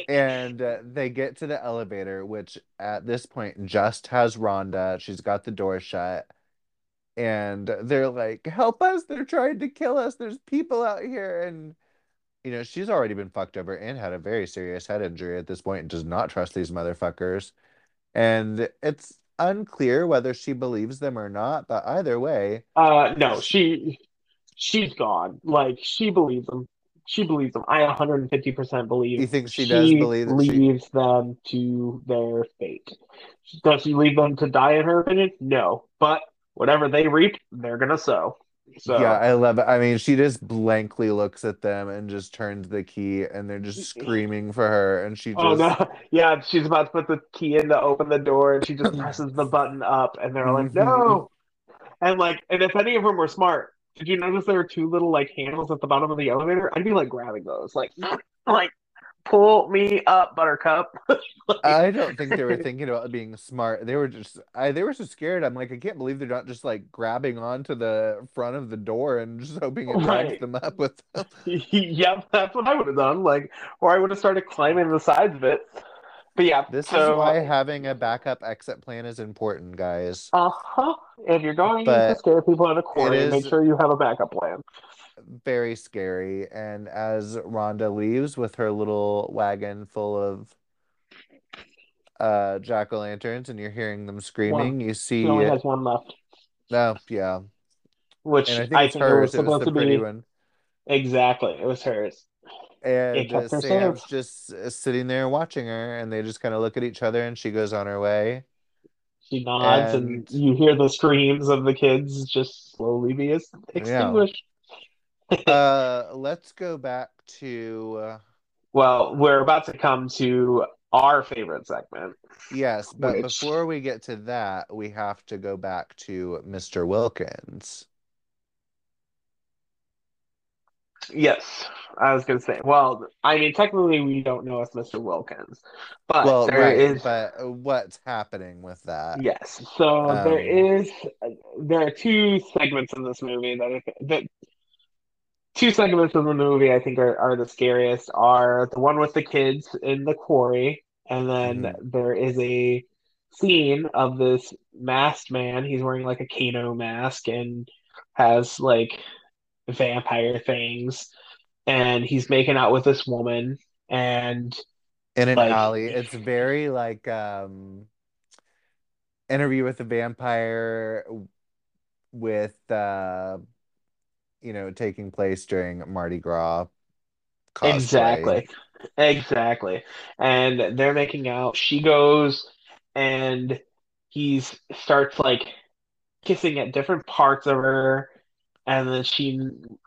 and uh, they get to the elevator, which at this point just has Rhonda. She's got the door shut. And they're like, help us. They're trying to kill us. There's people out here. And you know, she's already been fucked over and had a very serious head injury at this point and does not trust these motherfuckers. And it's unclear whether she believes them or not, but either way, Uh, no, she she's gone. Like she believes them. She believes them. I 150% you believe think she does believe that she leaves them to their fate. Does she leave them to die in her opinion? No. But whatever they reap, they're gonna sow. Yeah, I love it. I mean, she just blankly looks at them and just turns the key and they're just screaming for her and she Oh no. Yeah, she's about to put the key in to open the door and she just presses the button up and they're like, Mhm. no. And like and if any of them were smart, did you notice there were two little like handles at the bottom of the elevator? I'd be like grabbing those. Like like pull me up, buttercup. like I don't think they were thinking about being smart. They were just I they were so scared. I'm like, I can't believe they're not just like grabbing onto the front of the door and just hoping it drags right. them up with them. yep, that's what I would have done. Like or I would have started climbing the sides of it. But yeah, This is why having a backup exit plan is important, guys. uh-huh. If you're going to scare people in a quarry, make sure you have a backup plan. Very scary. And as Rhonda leaves with her little wagon full of uh jack-o'-lanterns and you're hearing them One. screaming, you She only see has one left. oh yeah. And which I think I think it was hers. It was supposed the to pretty be one. exactly. It was hers. And uh, kept her safe. Sam's just uh, sitting there watching her, and they just kind of look at each other, and she goes on her way. She nods, and And you hear the screams of the kids just slowly be extinguished. Uh, let's go back to uh, Well, we're about to come to our favorite segment, yes, but which, before we get to that, we have to go back to Mr. Wilkins. yes, I was going to say, well, I mean, technically, we don't know it's Mr. Wilkins, but Well, there right, is, but what's happening with that? yes. So there Um, is, there are two segments in this movie that, I, that two segments of the movie I think are, are the scariest are the one with the kids in the quarry, and then mhm. there is a scene of this masked man. He's wearing like a Kano mask and has like vampire things, and he's making out with this woman, and in an like alley. It's very like um, Interview with the Vampire with uh you know, taking place during Mardi Gras cosplay. exactly, exactly, and they're making out. She goes and he's starts like kissing at different parts of her and then she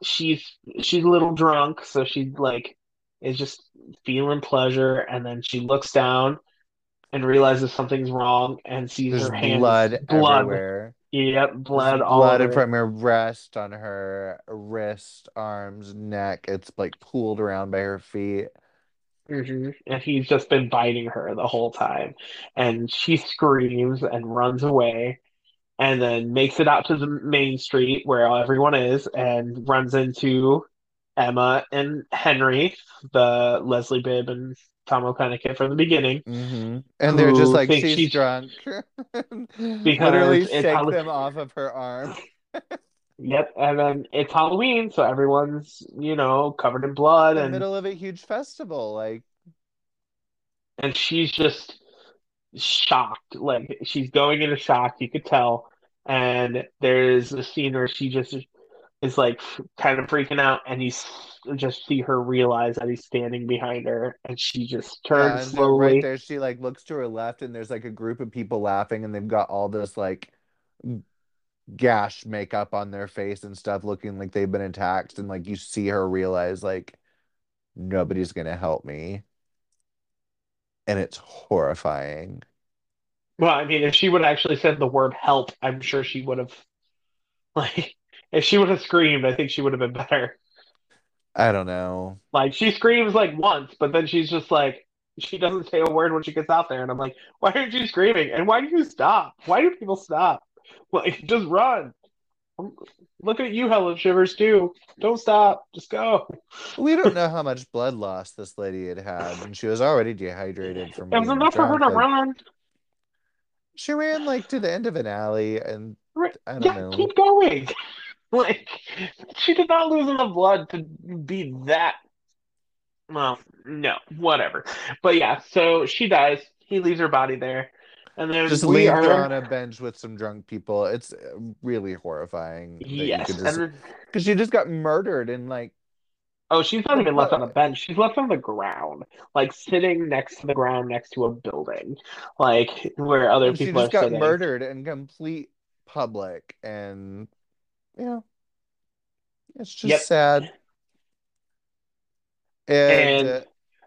she's she's a little drunk so she's like is just feeling pleasure and then she looks down and realizes something's wrong and sees There's her hands blood blood everywhere. Yep blood all blood over from her breast on her wrist, arms, neck. It's like pooled around by her feet. hmm and he's just been biting her the whole time and she screams and runs away and then makes it out to the main street where everyone is and runs into Emma and Henry, the Leslie Bibb and Tom kid from the beginning, hmm And they're just like, she's she's drunk. because Literally shake them off of her arm Yep, and then it's Halloween, so everyone's, you know, covered in blood in the and middle of a huge festival. Like, and she's just shocked. Like she's going into shock, you could tell. And there's a scene where she just is like kind of freaking out, and you just see her realize that he's standing behind her, and she just turns and uh, right slowly. there, she like looks to her left, and there's like a group of people laughing, and they've got all this like gash makeup on their face and stuff, looking like they've been attacked, and like you see her realize like nobody's gonna help me, and it's horrifying. Well, I mean, if she would have actually said the word help, I'm sure she would have like if she would have screamed, I think she would have been better. I don't know. Like she screams like once, but then she's just like she doesn't say a word when she gets out there, and I'm like, why aren't you screaming? And why do you stop? Why do people stop? Like, just run. I'm at you, Helen Shivers, too. Don't stop. Just go. We don't know how much blood loss this lady had had, and she was already dehydrated from It was enough for her to run. she ran like to the end of an alley, and I don't Yeah, know. keep going. Like, she did not lose enough blood to be that. well, no, whatever. But yeah, so she dies. He leaves her body there. And then Just we leave her are on a bench with some drunk people. It's uh, really horrifying yes. just because she just got murdered and like oh, she's not even left on a bench. She's left on the ground, like sitting next to the ground next to a building, like where other and she people just got sitting. murdered in complete public and yeah, it's just Yep. sad. And And uh,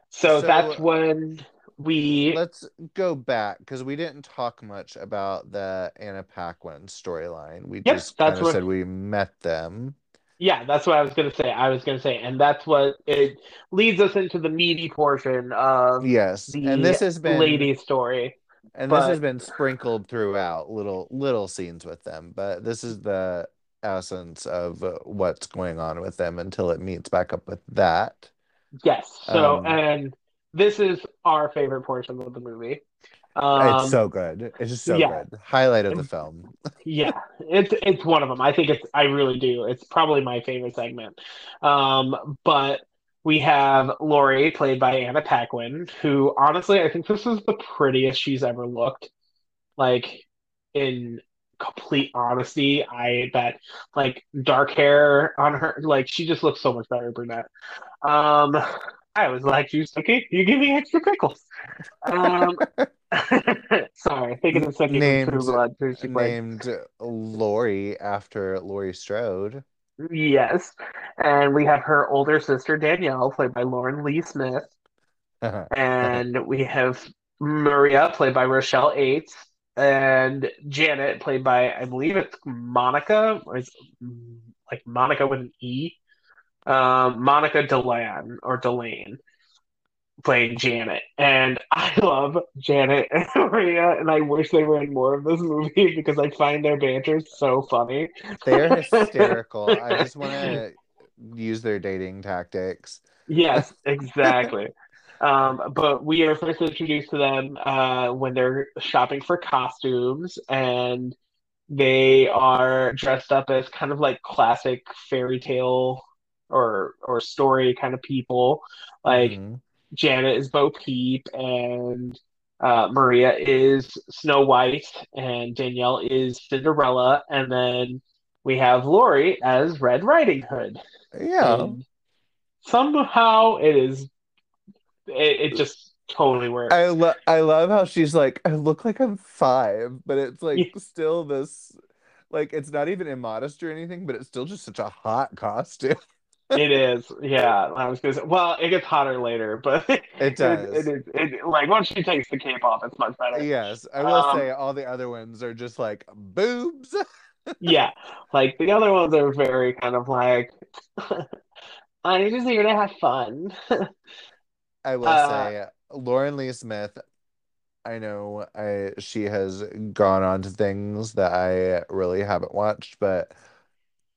so that's when we let's go back because we didn't talk much about the Anna Paquin storyline. We yep, just kind of said we met them. Yeah, that's what I was gonna say. I was gonna say, and that's what it leads us into the meaty portion of Yes, and this has been lady story. and this has been sprinkled throughout little little scenes with them, but this is the essence of what's going on with them until it meets back up with that. yes, so Um, and this is our favorite portion of the movie. it's Um, so good. It's just so yeah, good. Highlight of the film. yeah, it's it's one of them. I think it's I really do. It's probably my favorite segment. Um, but we have Lori played by Anna Paquin, who honestly I think this is the prettiest she's ever looked. Like in complete honesty, I bet like dark hair on her, like she just looks so much better brunette. Um, I was like, "You okay? You give me extra pickles." Um, sorry, thinking of second in True Named Blood, she played. named Lori after Laurie Strode. Yes, and we have her older sister Danielle, played by Lauren Lee Smith, and we have Maria, played by Rochelle Aytes, and Janet, played by I believe it's Monica, or it's like Monica with an E. Um, Monica Delan or Delane playing Janet, and I love Janet and Maria, and I wish they were in more of this movie because I find their banter so funny. They're hysterical. I just want to use their dating tactics. Yes, exactly. Um, but we are first introduced to them uh, when they're shopping for costumes, and they are dressed up as kind of like classic fairy tale or or story kind of people. Like hmm Janet is Bo Peep, and uh, Maria is Snow White, and Danielle is Cinderella, and then we have Lori as Red Riding Hood. Yeah. And somehow it is it, it just totally works. I love I love how she's like, I look like I'm five, but it's like Yeah, still this like it's not even immodest or anything, but it's still just such a hot costume. It is, yeah. I was gonna say, well, it gets hotter later, but it, It it does. it, like once she takes the cape off, it's much better. Yes, I will Um, say all the other ones are just like boobs. yeah, like the other ones are very kind of like I'm just here to have fun. I will Uh, say Lauren Lee Smith, I know I she has gone on to things that I really haven't watched, but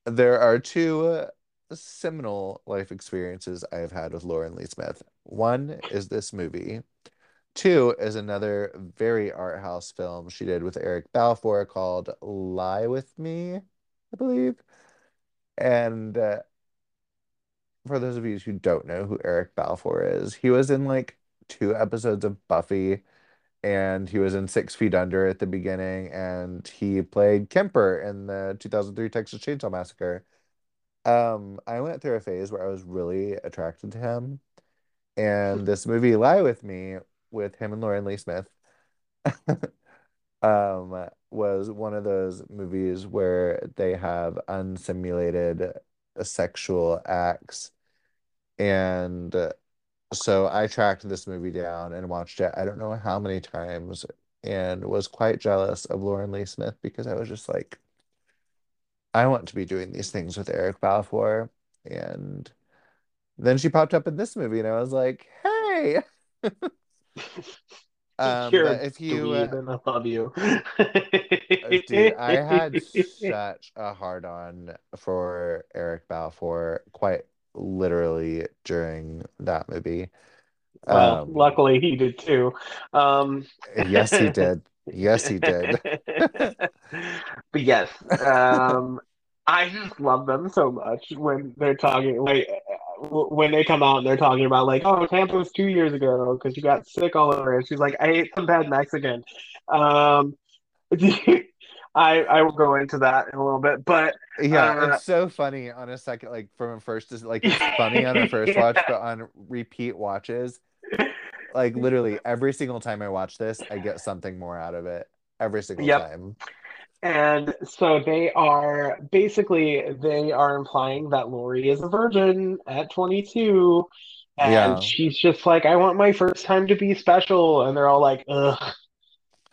there are two seminal life experiences I have had with Lauren Lee Smith. One is this movie. Two is another very art house film she did with Eric Balfour called Lie with Me, I believe. And uh, for those of you who don't know who Eric Balfour is, he was in like two episodes of Buffy and he was in Six Feet Under at the beginning and he played Kemper in the 2003 Texas Chainsaw Massacre. Um, I went through a phase where I was really attracted to him, and this movie Lie With Me with him and Lauren Lee Smith um was one of those movies where they have unsimulated sexual acts and uh, so I tracked this movie down and watched it I don't know how many times and was quite jealous of Lauren Lee Smith because I was just like I want to be doing these things with Eric Balfour. And then she popped up in this movie and I was like hey um if you dweeb, uh, and I love you. Uh, Dude, I had such a hard on for Eric Balfour quite literally during that movie. Well, Um, luckily he did too. Um, yes, he did. Yes, he did. but yes, um, I just love them so much when they're talking. Like when they come out and they're talking about like, oh, Tampa was two years ago because you got sick all over. And she's like, I ate some bad Mexican. Um, I I will go into that in a little bit, but yeah, uh, it's so funny on a second, like from a first, like it's funny on a first yeah. watch, but on repeat watches, like literally every single time I watch this, I get something more out of it every single Yep. time. And so they are basically they are implying that Lori is a virgin at 22, and Yeah, she's just like, I want my first time to be special, and they're all like, ugh,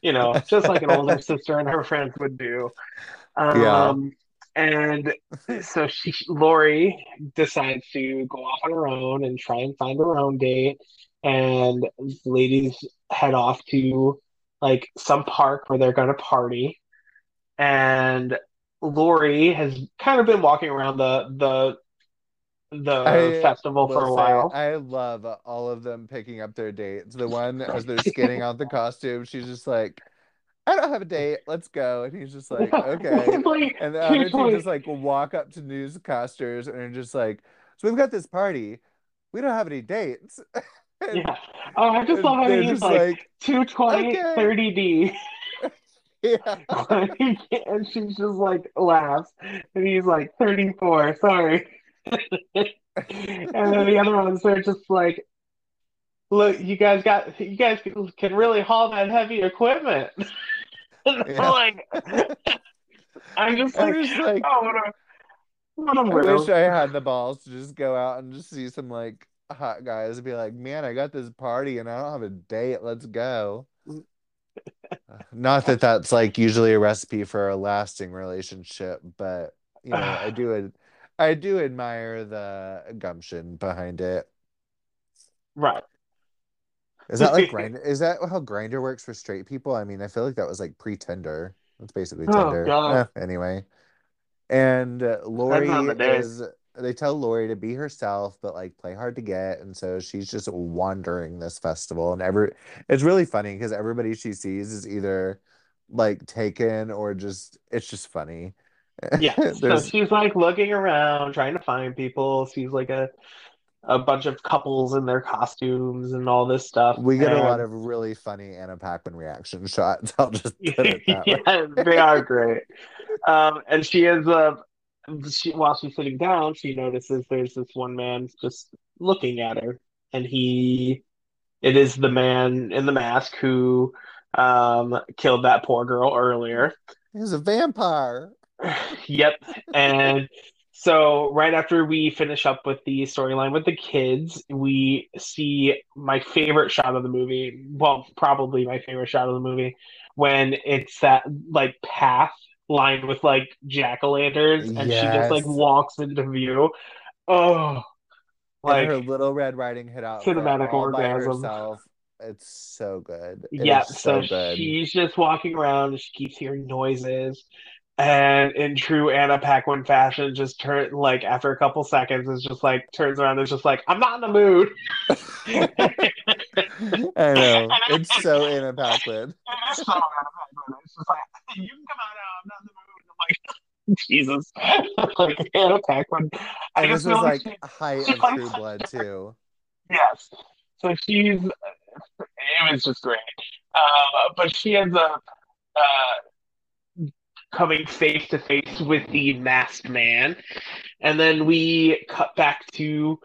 you know, just like an older sister and her friends would do. yeah. Um, and so she, Lori decides to go off on her own and try and find her own date. And ladies head off to like some park where they're going to party. And Lori has kind of been walking around the the the I festival for a say while. I love all of them picking up their dates. The one as they're skinning out the costume, she's just like, I don't have a date. Let's go. And he's just like, okay. Like And the other two like, just like walk up to newscasters and are just like, so we've got this party. We don't have any dates. And yeah. Oh, I just love how he's like like, 220, okay. 30D. Yeah. and she just like laughs, and he's like 34, sorry. And then the other ones are just like, look, you guys got, you guys can really haul that heavy equipment. Yeah. like, I'm just like, just like, oh, what a, what a I wish. I had the balls to just go out and just see some like hot guys and be like, man, I got this party and I don't have a date. Let's go. Not that that's like usually a recipe for a lasting relationship, but you know, I do I do admire the gumption behind it. Right. Is that like grind? Is that how Grindr works for straight people? I mean, I feel like that was like pre-Tinder. That's basically Oh God. Eh, anyway. And uh, Lori is, they tell Lori to be herself, but like play hard to get. And so she's just wandering this festival. And every, it's really funny because everybody she sees is either like taken or just, it's just funny. Yeah. So she's like looking around, trying to find people. She's like a a bunch of couples in their costumes and all this stuff. we get a lot of really funny Anna Paquin reaction shots. I'll just put it that way. yeah, they are great. Um, and she is uh, she while she's sitting down, she notices there's this one man just looking at her, and he it is the man in the mask who um killed that poor girl earlier. He's a vampire. Yep. And so right after we finish up with the storyline with the kids, we see my favorite shot of the movie. Well, probably my favorite shot of the movie when it's that like path lined with like jack-o'-lanterns and she just like walks into view. Oh, and her like little Red Riding Hood outfit cinematic orgasm. It's so good. It Yeah, so so good. she's just walking around and she keeps hearing noises. And in true Anna Paquin fashion, just turn like after a couple seconds, it's just like turns around is just like, I'm not in the mood. I know. It's so Anna Paquin. It's so Anna Paquin. It's just like, you can come out now, I'm not in the mood. I'm like, Jesus. like Anna Paquin. I And this was like like she, height she of True Blood too. yes. So she's it was just great. Uh, but she ends up uh, coming face to face with the masked man. And then we cut back to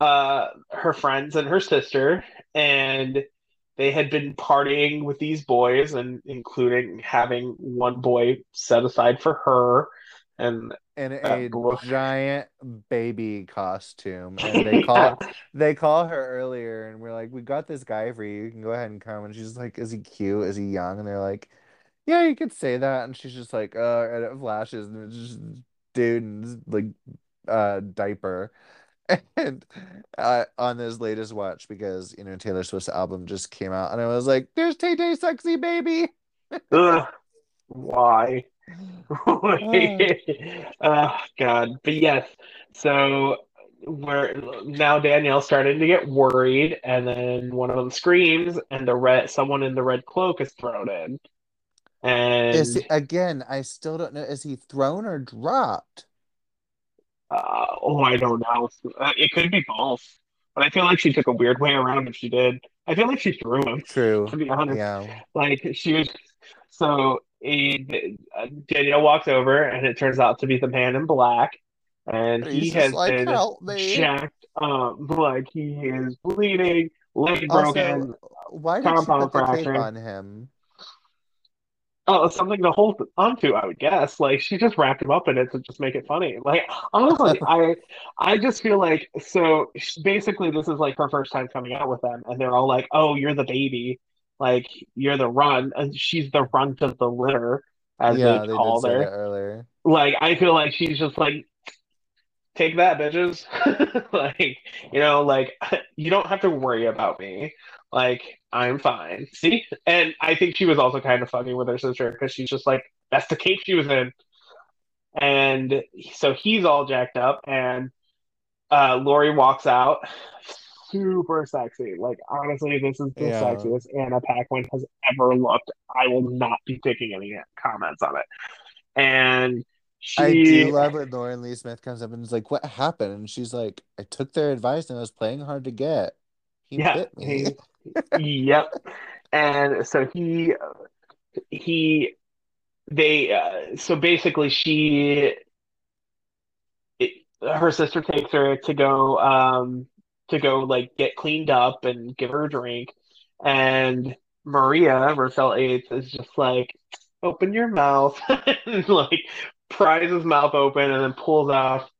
uh, her friends and her sister, and they had been partying with these boys, and including having one boy set aside for her. And In a boy, giant baby costume. And they yeah, call they call her earlier and we're like, We got this guy for you. You can go ahead and come. And she's like, Is he cute? Is he young? And they're like, Yeah, you could say that. And she's just like, uh, and it flashes and it's just dude this, like uh diaper. And uh, on this latest watch, because you know Taylor Swift's album just came out, and I was like, "There's Tay Tay, sexy baby." ugh, why? Oh God. But yes, so we're now Danielle's starting to get worried, and then one of them screams, and the red someone in the red cloak is thrown in. Is And he, again? I still don't know. Is he thrown or dropped? Uh, oh, I don't know. Uh, it could be both, but I feel like she took a weird way around if she did. I feel like she threw him, True. to be honest. Yeah. Like she was. So he, uh, Danielle walks over, and it turns out to be the man in black, and he's he has like, been help me. jacked up. Like he is bleeding, leg Also, broken, why did she compound put the tape fracture. on him? Oh, something to hold onto, I would guess. Like she just wrapped him up in it to just make it funny. Like honestly, I I just feel like so basically this is like her first time coming out with them, and they're all like, "Oh, you're the baby, like you're the run," and she's the runt of the litter, as Yeah, they called her. earlier. Like I feel like she's just like, "Take that, bitches!" Like you know, like you don't have to worry about me. Like I'm fine. See, and I think she was also kind of fucking with her sister because she's just like, "That's the cape she was in." And so he's all jacked up, and uh, Lori walks out, super sexy. Like honestly, this is the Yeah. sexiest Anna Paquin has ever looked. I will not be taking any comments on it. And I do she, love when Lauren Lee Smith comes up and is like, What happened? And she's like, I took their advice and I was playing hard to get. He yeah, bit me. Yep. And so he, he, they, uh, so basically she, it, her sister takes her to go, um, to go like get cleaned up and give her a drink, and Maria Rochelle Aytes is just like, open your mouth, and like pries his mouth open and then pulls off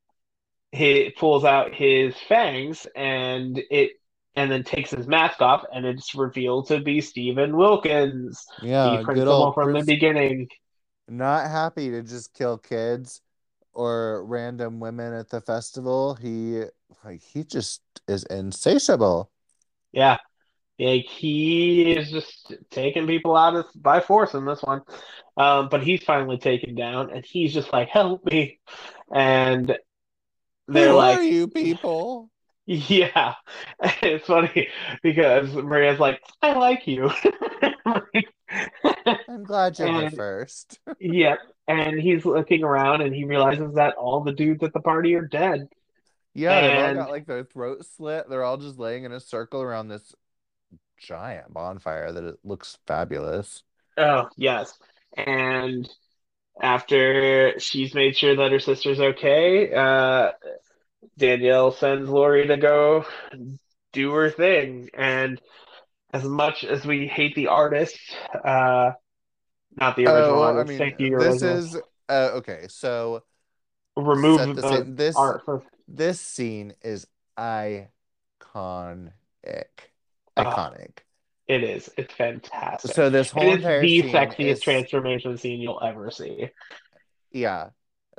he pulls out his fangs and it and then takes his mask off and it's revealed to be Stephen Wilkins, the Yeah, good principal from the beginning. Not happy to just kill kids or random women at the festival. He like he just is insatiable. Yeah, like he is just taking people out of, by force in this one. Um, but he's finally taken down and he's just like, help me. And they're Who are like, you people? Yeah. It's funny because Maria's like, I like you. I'm glad you're and first. yeah, and he's looking around and he realizes that all the dudes at the party are dead. Yeah, they've all got like their throat slit. They're all just laying in a circle around this giant bonfire that it looks fabulous. oh, yes. And after she's made sure that her sister's okay, uh, Danielle sends Lori to go do her thing. And as much as we hate the artist, uh, not the Oh, original I artist, mean, thank you, this original, is uh okay, so remove the uh, scene. This art for. this scene is iconic. Uh, Iconic. it is. It's fantastic. So this It whole is entire the scene sexiest is transformation scene you'll ever see. yeah.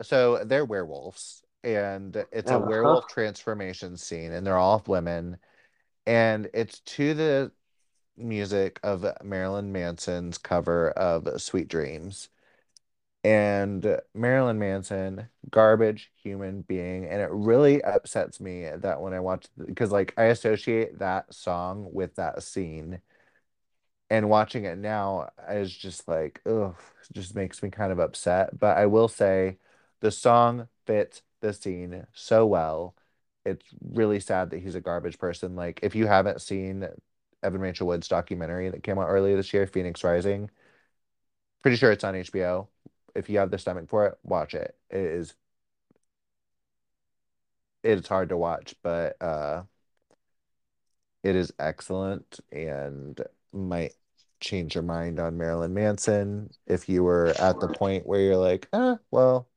So they're werewolves and it's a Uh-huh. werewolf transformation scene and they're all women and it's to the music of Marilyn Manson's cover of Sweet Dreams. And Marilyn Manson, garbage human being. And it really upsets me that when I watch, because like I associate that song with that scene. And watching it now is just like, ugh, it just makes me kind of upset. But I will say the song fits the scene so well. It's really sad that he's a garbage person. Like, if you haven't seen Evan Rachel Wood's documentary that came out earlier this year, Phoenix Rising, pretty sure it's on HBO. If you have the stomach for it, watch it. It is it's hard to watch, but uh it is excellent and might change your mind on Marilyn Manson if you were at the point where you're like, ah, well,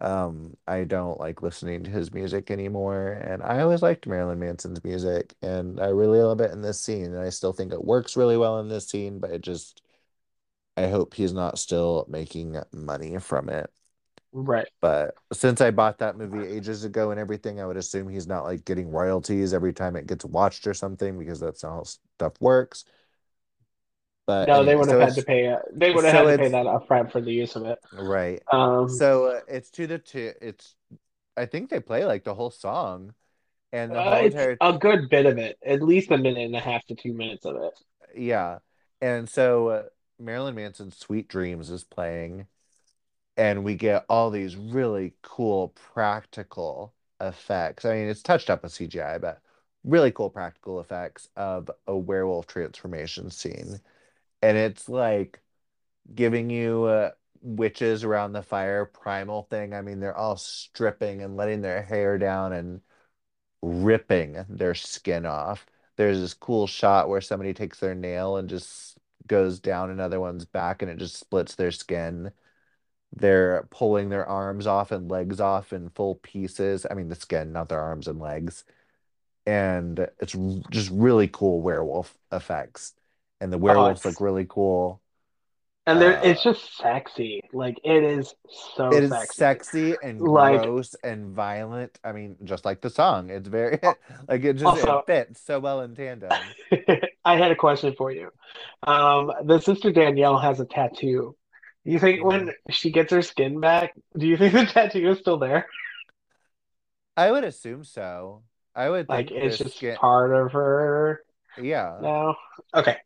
um, I don't like listening to his music anymore. And I always liked Marilyn Manson's music, and I really love it in this scene. And I still think it works really well in this scene, but it just, I hope he's not still making money from it. Right. But since I bought that movie ages ago and everything, I would assume he's not like getting royalties every time it gets watched or something because that's how stuff works. But No, they would have so had to pay. Uh, they would have had to pay that upfront for the use of it. right. Um, So uh, it's to the two. It's I think they play like the whole song and the uh, whole entire a good bit of it, at least a minute and a half to two minutes of it. yeah. And so uh, Marilyn Manson's Sweet Dreams is playing and we get all these really cool practical effects. I mean, it's touched up with CGI, but really cool practical effects of a werewolf transformation scene. And it's like giving you uh, witches around the fire primal thing. I mean, they're all stripping and letting their hair down and ripping their skin off. There's this cool shot where somebody takes their nail and just goes down another one's back and it just splits their skin. They're pulling their arms off and legs off in full pieces. I mean, the skin, not their arms and legs. And it's just really cool werewolf effects. And the Oh, werewolves look really cool. and there Uh, it's just sexy. Like it is so it is sexy. sexy and Like gross and violent. I mean, just like the song. It's very like it just it fits so well in tandem. I had a question for you. Um, the sister Danielle has a tattoo. Do you think when she gets her skin back, do you think the tattoo is still there? I would assume so. I would Like it's just skin, part of her yeah, now? Okay.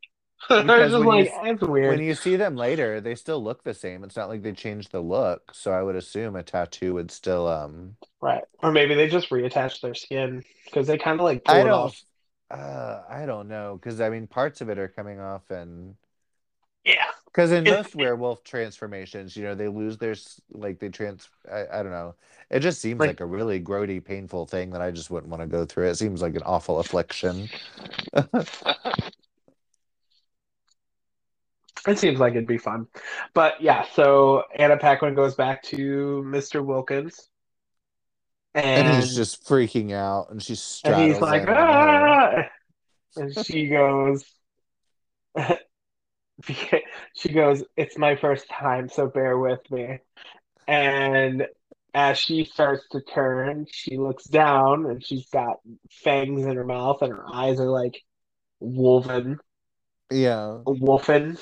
Because when you like, s- when you see them later, they still look the same. It's not like they changed the look. So I would assume a tattoo would still um Right. Or maybe they just reattach their skin because they kind of like I don't off. uh I don't know because I mean parts of it are coming off and Yeah. because in most werewolf transformations, you know, they lose their like they trans I, I don't know. It just seems like like a really grody, painful thing that I just wouldn't want to go through. It seems like an awful affliction. it seems like it'd be fun. But yeah, so Anna Paquin goes back to Mr. Wilkins And he's just freaking out and she's and he's like, in on her. ah! And she goes, she goes, it's my first time, so bear with me. And as she starts to turn, she looks down and she's got fangs in her mouth and her eyes are like wolven, Yeah. wolfen.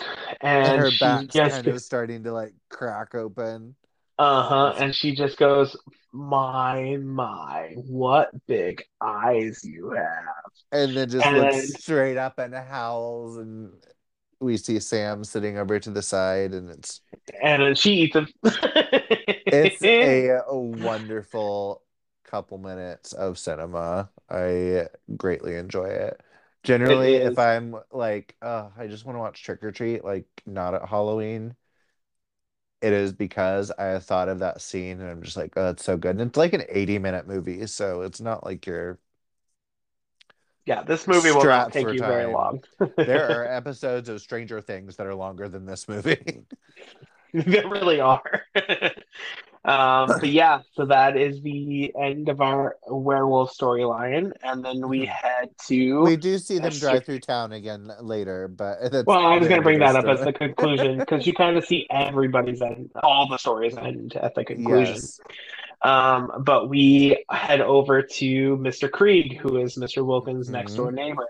And And her back's just, kind of starting to like crack open. uh-huh, and she just goes, my, my, what big eyes you have. And then just And looks then, straight up and howls. And we see Sam sitting over to the side. And it's and she eats them. it's a, a wonderful couple minutes of cinema. I greatly enjoy it. It Generally, if. I'm like, uh, I just want to watch Trick or Treat, like not at Halloween, it is because I thought of that scene and I'm just like, oh, it's so good. And it's like an 80 minute movie, so it's not like you're Yeah, this movie will not take for you very long. There are episodes of Stranger Things that are longer than this movie. There really are. Um, but yeah, so that is the end of our werewolf storyline, and then we head to We do see them drive through town again later, but Well, I was going to bring that up as the conclusion because you kind of see everybody's end, all the stories end at the conclusion. Yes. Um, but we head over to Mr. Kreeg, who is Mr. Wilkins' next Mhm. door neighbor,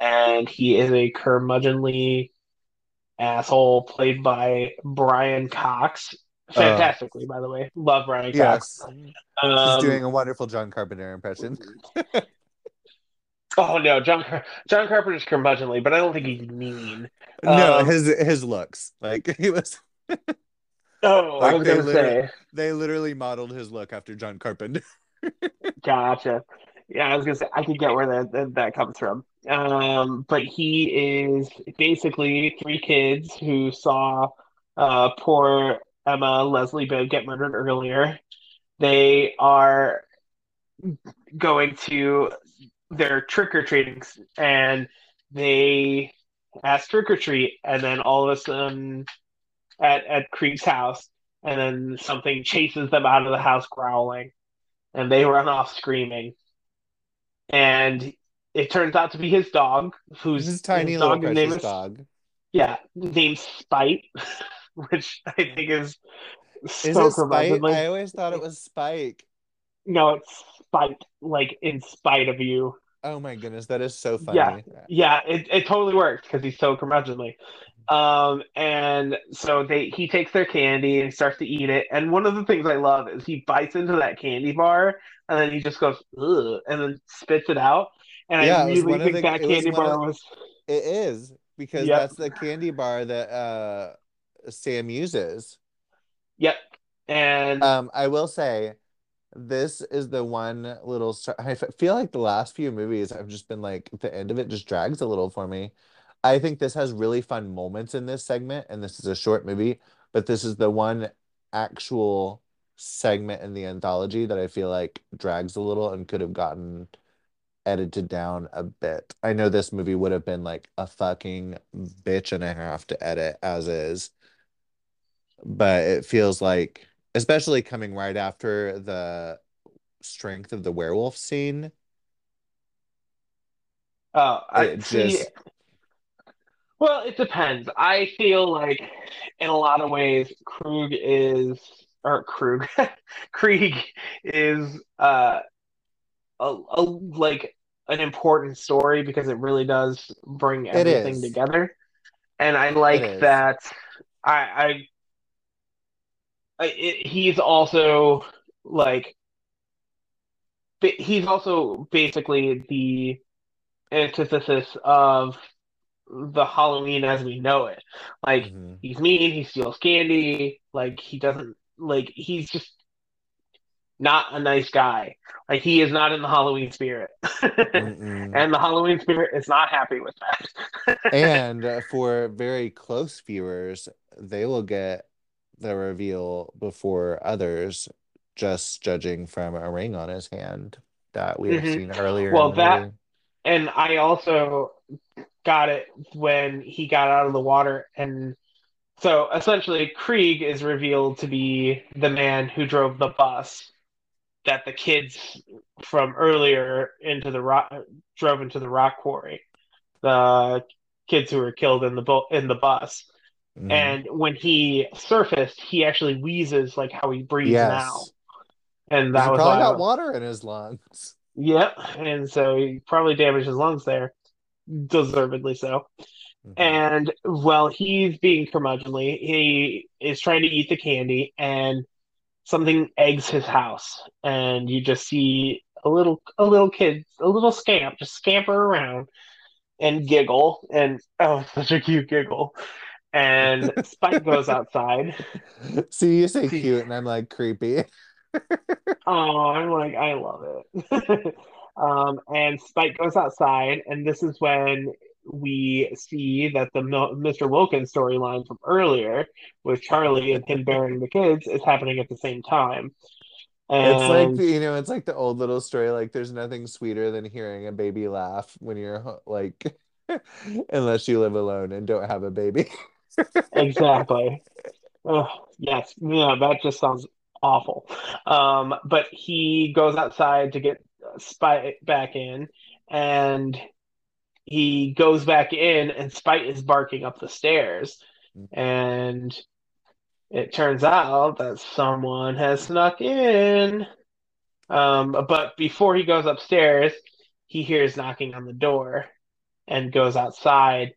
and he is a curmudgeonly asshole played by Brian Cox. Fantastically, by the way, love Cox. Yes. She's Um, doing a wonderful John Carpenter impression. oh no, John Car- John Carpenter's curmudgeonly, but I don't think he's mean. No, Um, his his looks. Like he was Oh, I was they gonna literally- say, they literally modeled his look after John Carpenter. gotcha. Yeah, I was gonna say I could get where that that, that comes from. Um, but he is basically three kids who saw uh poor Emma Leslie Bibb get murdered earlier. They are going to their trick or treating and they ask trick or treat, and then all of a sudden at at Kreeg's house, and then something chases them out of the house growling, and they run off screaming. And it turns out to be his dog, who's His tiny his little dog name precious is dog. yeah, named Spite, which I think is Is so Spike? curmudgeonly. I always thought it was Spike. No, it's Spite, like in spite of you. Oh my goodness, that is so funny. Yeah. Yeah, it, it totally works because he's so curmudgeonly. Um, and so they he takes their candy and starts to eat it. And one of the things I love is he bites into that candy bar and then he just goes Ugh, and then spits it out. And Yeah, I really think the- that it was candy one of was It is because Yep. that's the candy bar that uh Sam uses. yep. And Um, I will say this is the one little str- I feel like the last few movies I've just been like the end of it just drags a little for me. I think this has really fun moments in this segment, and this is a short movie, but this is the one actual segment in the anthology that I feel like drags a little and could have gotten edited down a bit. I know this movie would have been like a fucking bitch and a half to edit as is, but it feels like, especially coming right after the strength of the werewolf scene, uh, I see. just Well, it depends. I feel like in a lot of ways, Krug is or Krug, Kreeg is uh a, a like an important story because it really does bring everything together. And I like that. I, I it, he's also like he's also basically the antithesis of the Halloween as we know it. Like hmm he's mean, he steals candy, like he doesn't like he's just not a nice guy. Like he is not in the Halloween spirit. And the Halloween spirit is not happy with that. And uh, for very close viewers, they will get the reveal before others, just judging from a ring on his hand that we have hmm seen earlier Well, that movie. and I also got it when he got out of the water and so essentially Kreeg is revealed to be the man who drove the bus that the kids from earlier into the rock drove into the rock quarry. The kids who were killed in the boat in the bus. Hmm And when he surfaced, he actually wheezes like how he breathes now. And that was probably got water in his lungs. yep. And so he probably damaged his lungs there, deservedly so. hmm And while he's being curmudgeonly. He is trying to eat the candy, and something eggs his house, and you just see a little a little kid, a little scamp, just scamper around and giggle, and oh, such a cute giggle. And Spike goes outside. See, you say cute, and I'm like creepy. oh, I'm like, I love it. um, and Spike goes outside, and this is when we see that the Mr. Wilkins storyline from earlier with Charlie and him burying the kids is happening at the same time. It's like, And you know, it's like the old little story, like there's nothing sweeter than hearing a baby laugh when you're like, unless you live alone and don't have a baby. Exactly. Oh, yes, yeah, that just sounds awful. Um, but he goes outside to get Spite back in, and he goes back in, and Spite is barking up the stairs, and it turns out that someone has snuck in. Um, but before he goes upstairs, he hears knocking on the door and goes outside,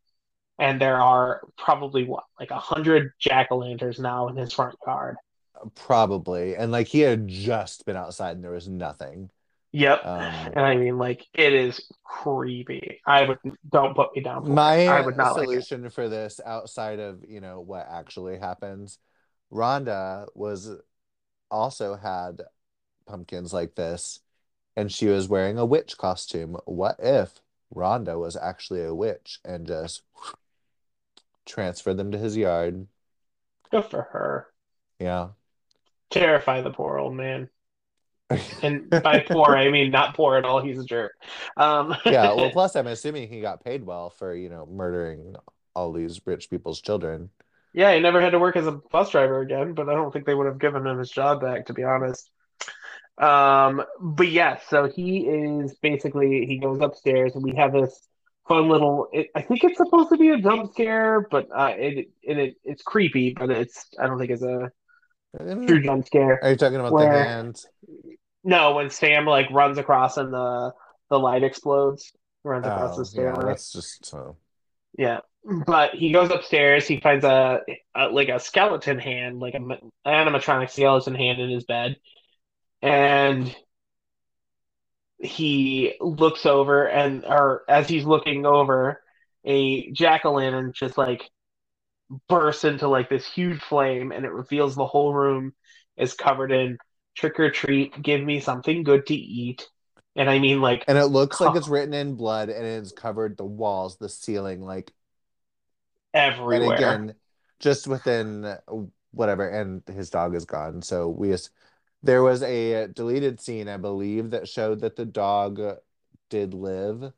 and there are probably what like a hundred jack o' lanterns now in his front yard. Probably. And like he had just been outside and there was nothing. Yep, Um, and I mean like it is creepy. I would don't put me down for it. I my would not like solution for this outside of, you know, what actually happens, Rhonda was also had pumpkins like this and she was wearing a witch costume. What if Rhonda was actually a witch and just transferred them to his yard? Good for her. Yeah. Terrify the poor old man. And by poor, I mean not poor at all. He's a jerk. Um, Yeah, well, plus I'm assuming he got paid well for, you know, murdering all these rich people's children. yeah, he never had to work as a bus driver again, but I don't think they would have given him his job back, to be honest. Um, but yes, yeah, so he is basically he goes upstairs, and we have this fun little. It, I think it's supposed to be a jump scare, but uh, it, it it it's creepy, but it's I don't think it's a true Mm, jump scare. Are you talking about the Where hand? no, when Sam like runs across and the the light explodes, runs across the Oh, yeah, that's just so. Yeah, but he goes upstairs. He finds a, a like a skeleton hand, like a animatronic skeleton hand in his bed, and he looks over and or as he's looking over a jack-o'-lantern just like bursts into like this huge flame and it reveals the whole room is covered in trick or treat, give me something good to eat. And I mean like And it looks like it's written in blood and it's covered the walls, the ceiling, like and everywhere. again, just within whatever, and his dog is gone. So we just there was a deleted scene, I believe, that showed that the dog did live,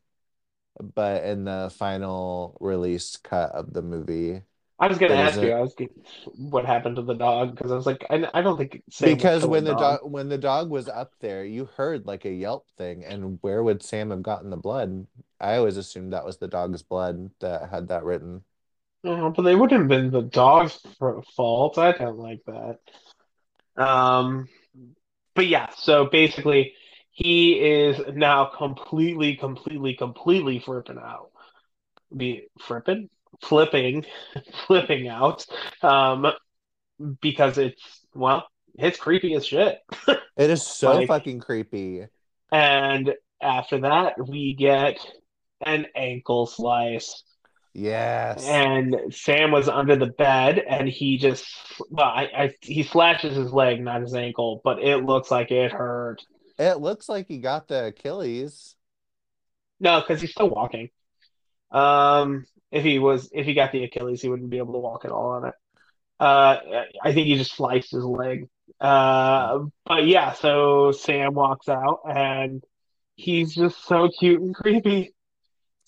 but in the final release cut of the movie, I was gonna ask you, I was gonna, what happened to the dog because I was like, I, I don't think Sam because when the dog. dog when the dog was up there, you heard like a yelp thing, and where would Sam have gotten the blood? I always assumed that was the dog's blood that had that written. Oh, but they wouldn't have been the dog's fault. I don't like that. Um, but yeah, so basically, he is now completely, completely, completely flipping out. Be flipping, flipping, flipping out. Um, because it's well, it's creepy as shit. It is so Like, fucking creepy. and after that, we get an ankle slice. Yes. And Sam was under the bed, and he just well, I, I he slashes his leg, not his ankle, but it looks like it hurt. It looks like he got the Achilles. No, because he's still walking. Um, if he was, if he got the Achilles, he wouldn't be able to walk at all on it. Uh, I think he just sliced his leg. Uh, but yeah, so Sam walks out, and he's just so cute and creepy,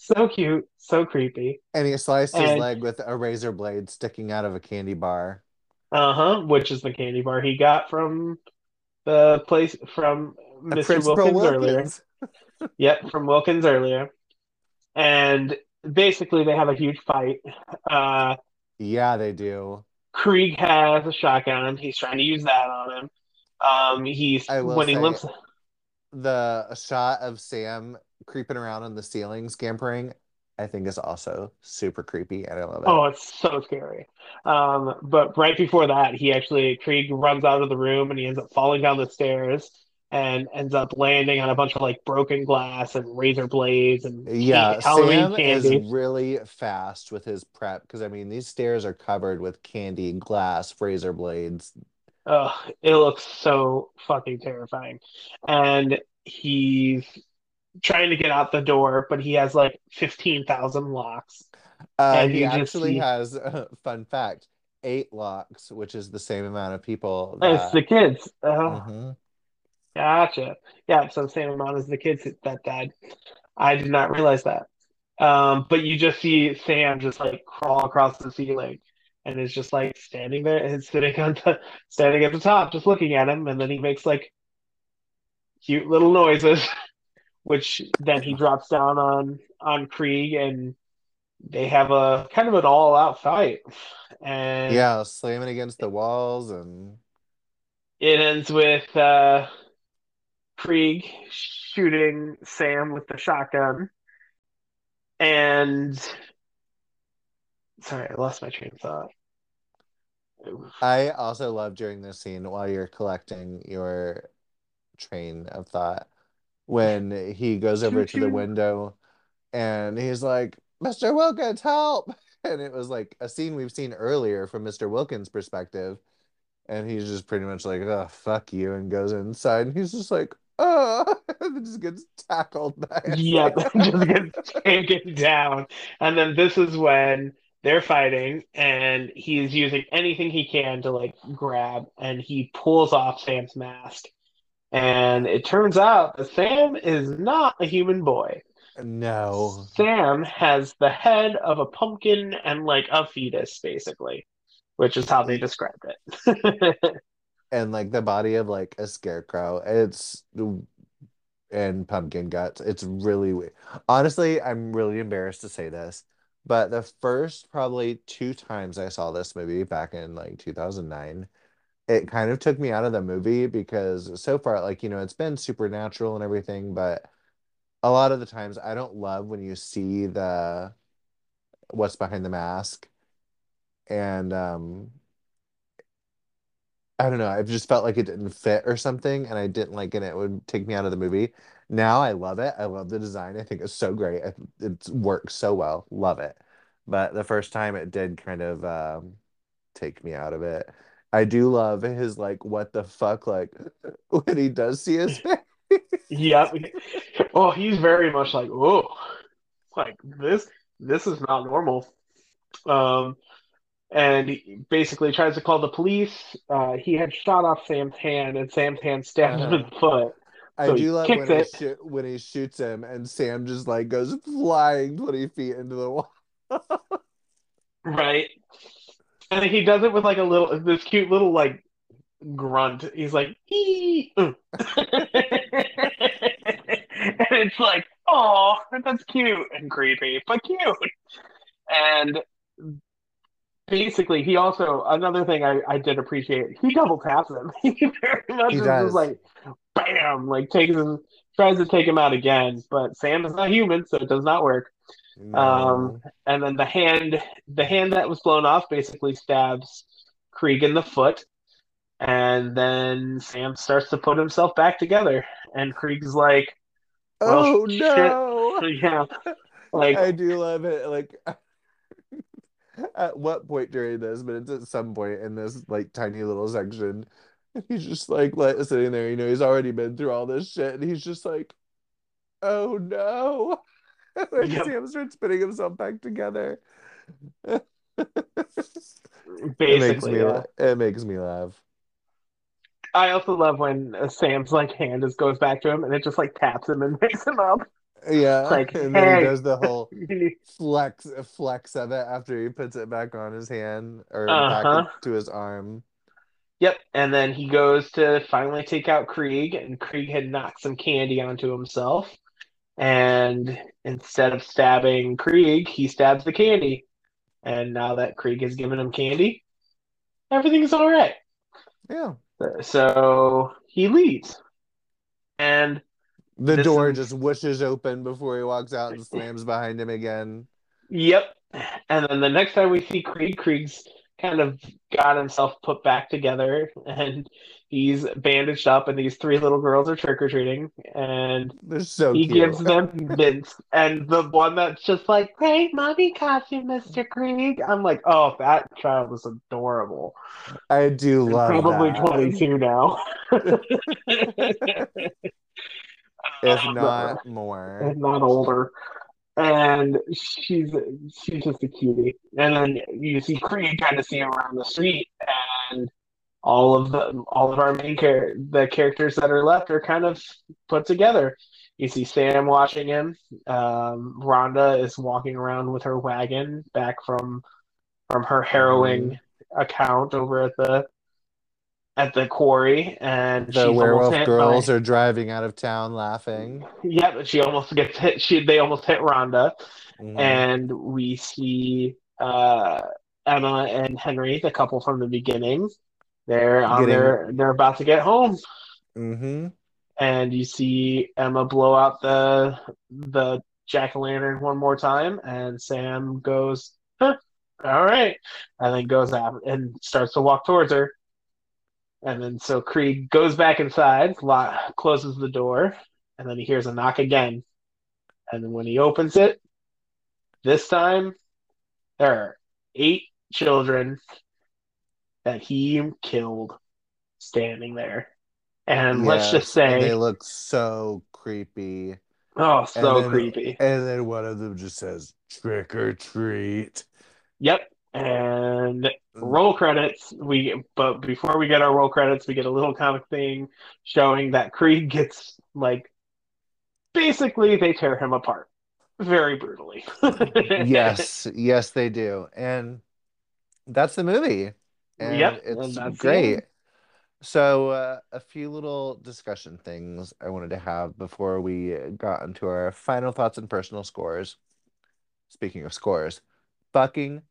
so cute, so creepy, And he sliced his leg with a razor blade sticking out of a candy bar. uh-huh, which is the candy bar he got from the place from A Mr. Principal Wilkins earlier. Yep, from Wilkins earlier. And basically they have a huge fight. Uh Yeah, they do. Kreeg has a shotgun. He's trying to use that on him. Um he's when he limps the shot of Sam creeping around on the ceiling, scampering, I think is also super creepy and I love it. oh, it's so scary. Um, but right before that, he actually Kreeg runs out of the room and he ends up falling down the stairs and ends up landing on a bunch of like broken glass and razor blades and Yeah, Halloween Sam is really fast with his prep because I mean these stairs are covered with candy, glass, razor blades. Ugh, it looks so fucking terrifying. And he's trying to get out the door, but he has like 15,000 locks. Uh, he just actually see has, fun fact, eight locks, which is the same amount of people it's that. the kids. Oh, Mhm. gotcha. Yeah, so the same amount as the kids that died. I did not realize that. Um, but you just see Sam just like crawl across the ceiling and is just like standing there and sitting on the standing at the top, just looking at him, and then he makes like cute little noises. which then he drops down on on Kreeg and they have a kind of an all out fight. And Yeah, slamming against the walls and it ends with uh Kreeg shooting Sam with the shotgun. And sorry, I lost my train of thought. I also love during this scene while you're collecting your train of thought when he goes over to the window and he's like, Mr. Wilkins, help! And it was like a scene we've seen earlier from Mr. Wilkins' perspective. And he's just pretty much like, oh, fuck you, and goes inside. And he's just like, oh, and just gets tackled by Yep, just gets taken down. And then this is when they're fighting, and he's using anything he can to like grab, and he pulls off Sam's mask. And it turns out that Sam is not a human boy. No. Sam has the head of a pumpkin and like a fetus, basically, which is how they described it. And like the body of like a scarecrow. It's and pumpkin guts. It's really weird. Honestly, I'm really embarrassed to say this, but the first probably two times I saw this movie back in like 2009, it kind of took me out of the movie because so far, like, you know, it's been supernatural and everything, but a lot of the times I don't love when you see the what's behind the mask. And um I don't know. I've just felt like it didn't fit or something, and I didn't like it. It would take me out of the movie. Now I love it. I love the design. I think it's so great. I, it works so well. Love it. But the first time it did kind of um, take me out of it. I do love his like what the fuck like when he does see his face. Yep. Oh, he's very much like, oh, like this. This is not normal. Um, and he basically tries to call the police. Uh, he had shot off Sam's hand, and Sam's hand stabbed him in Uh-huh. the foot. I So he do love when he shoot when he shoots him and Sam just like goes flying 20 feet into the wall. Right. And he does it with like a little, this cute little like grunt. He's like, and it's like, oh, that's cute and creepy, but cute. And basically, he also, another thing I, I did appreciate, he double taps him. He very much He is like, bam, like takes him, tries to take him out again. But Sam is not human, so it does not work. No. Um, and then the hand, the hand that was blown off, basically stabs Kreeg in the foot, and then Sam starts to put himself back together, and Kreeg's like, well, oh shit. no. yeah, like, I do love it. Like at what point during this, but it's at some point in this like tiny little section. And he's just like let, sitting there, you know, he's already been through all this shit, and he's just like, oh no. And Yep. Sam starts putting himself back together. It makes basically, me yeah. it makes me laugh. I also love when uh, Sam's like hand just goes back to him, and it just like taps him and makes him up. Yeah, Like, and then he does the whole flex flex of it after he puts it back on his hand or Uh-huh. back to his arm. Yep, and then he goes to finally take out Kreeg, and Kreeg had knocked some candy onto himself. And instead of stabbing Kreeg, he stabs the candy. And now that Kreeg has given him candy, everything's all right. Yeah. So he leaves. And The door is- just whooshes open before he walks out and slams behind him again. Yep. And then the next time we see Kreeg, Kreeg's kind of got himself put back together and he's bandaged up, and these three little girls are trick or treating, and so he cute. gives them mints. And the one that's just like, hey mommy got you, Mr. Kreeg. I'm like, Oh, that child is adorable. I do love Probably that. 22 now. If not more. if not older. And she's she's just a cutie. And then you see Kreeg kind of see him around the street, and all of the all of our main char- the characters that are left are kind of put together. You see Sam watching him. Um, Rhonda is walking around with her wagon back from from her harrowing account over at the at the quarry, and The werewolf girls by- are driving out of town laughing. Yep, but she almost gets hit. She they almost hit Rhonda, Mhm. and we see uh, Emma and Henry, the couple from the beginning. They're on Getting- their they're about to get home, Mhm. and you see Emma blow out the the jack o' lantern one more time, and Sam goes, huh, "All right," and then goes out and starts to walk towards her. And then so Kreeg goes back inside, lock, closes the door, and then he hears a knock again. And then when he opens it, this time there are eight children that he killed standing there. And let's just say they look so creepy. oh, so and then- creepy. And then one of them just says, trick or treat. Yep. And roll credits. We but before we get our roll credits, we get a little comic thing showing that Kreeg gets like basically they tear him apart very brutally. yes, yes, they do. And that's the movie. And Yep, it's and great. end. So, uh, a few little discussion things I wanted to have before we got into our final thoughts and personal scores. Speaking of scores, fucking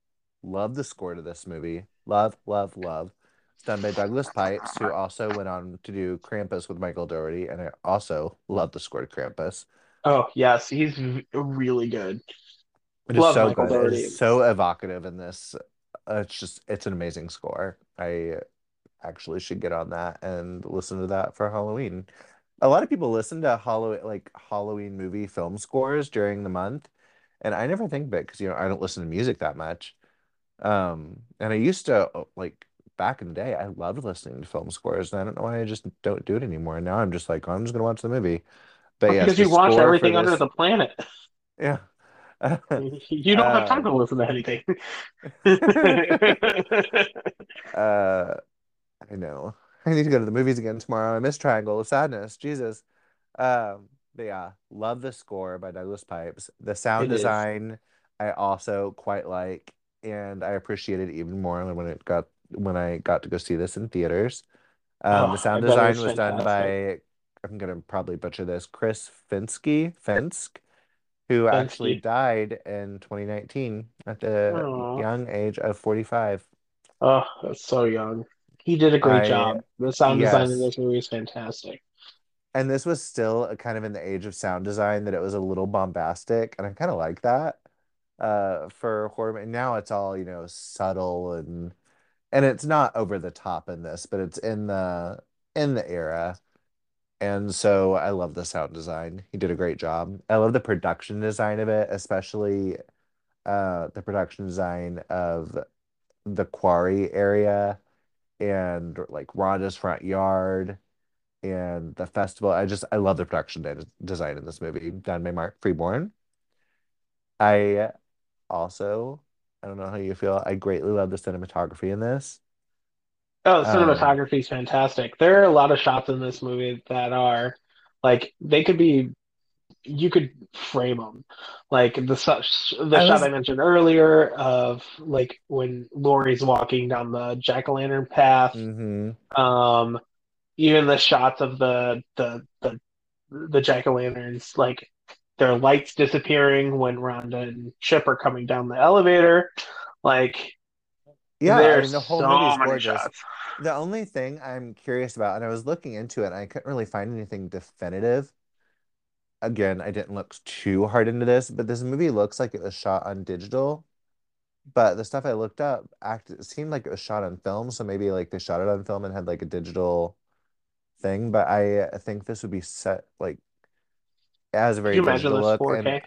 love the score to this movie. Love, love, love. It's done by Douglas Pipes, who also went on to do Krampus with Michael Dougherty, and I also love the score to Krampus. Oh yes, he's really good. It is Love so Michael good. It Dougherty. is so evocative in this. It's just it's an amazing score. I actually should get on that and listen to that for Halloween. A lot of people listen to Halloween like Halloween movie film scores during the month, and I never think of it because you know I don't listen to music that much. Um, and I used to uh, like back in the day, I loved listening to film scores, and I don't know why I just don't do it anymore. And now I'm just like, oh, I'm just gonna watch the movie. But yes, because the you watch everything under the planet. yeah. You don't have time Uh, to listen to anything. uh, I know. I need to go to the movies again tomorrow. I miss Triangle of Sadness. Jesus. Um, but yeah, love the score by Douglas Pipes. The sound It is. design I also quite like, and I appreciate it even more when it got when I got to go see this in theaters. Um, the Oh, I sound design was was done by, I'm gonna probably butcher this, Chris Finsky, Finsk, who actually died in 2019 at the Oh, young age of 45. oh, that's so young. He did a great I, job. The sound design in this movie is fantastic. And this was still a kind of in the age of sound design that it was a little bombastic, and I kind of like that uh for horror. And now it's all, you know, subtle and and it's not over the top in this, but it's in the in the era. And so I love the sound design. He did a great job. I love the production design of it, especially uh the production design of the quarry area and like Rhonda's front yard and the festival. I just I love the production de design in this movie done by Mark Freeborn. I also I don't know how you feel. I greatly love the cinematography in this. Oh, the Um, cinematography is fantastic. There are a lot of shots in this movie that are like they could be you could frame them. Like the such the I shot I mentioned earlier of like when Laurie's walking down the jack-o'-lantern path. hmm Um, even the shots of the the the the jack-o'-lanterns, like their lights disappearing when Rhonda and Chip are coming down the elevator. Like yeah, I there's mean the whole movie so many gorgeous. shots. The only thing I'm curious about, and I was looking into it, and I couldn't really find anything definitive. Again, I didn't look too hard into this, but this movie looks like it was shot on digital. But the stuff I looked up act it seemed like it was shot on film, so maybe like they shot it on film and had like a digital thing. But I think this would be set like it has a very you imagine digital look, 4K?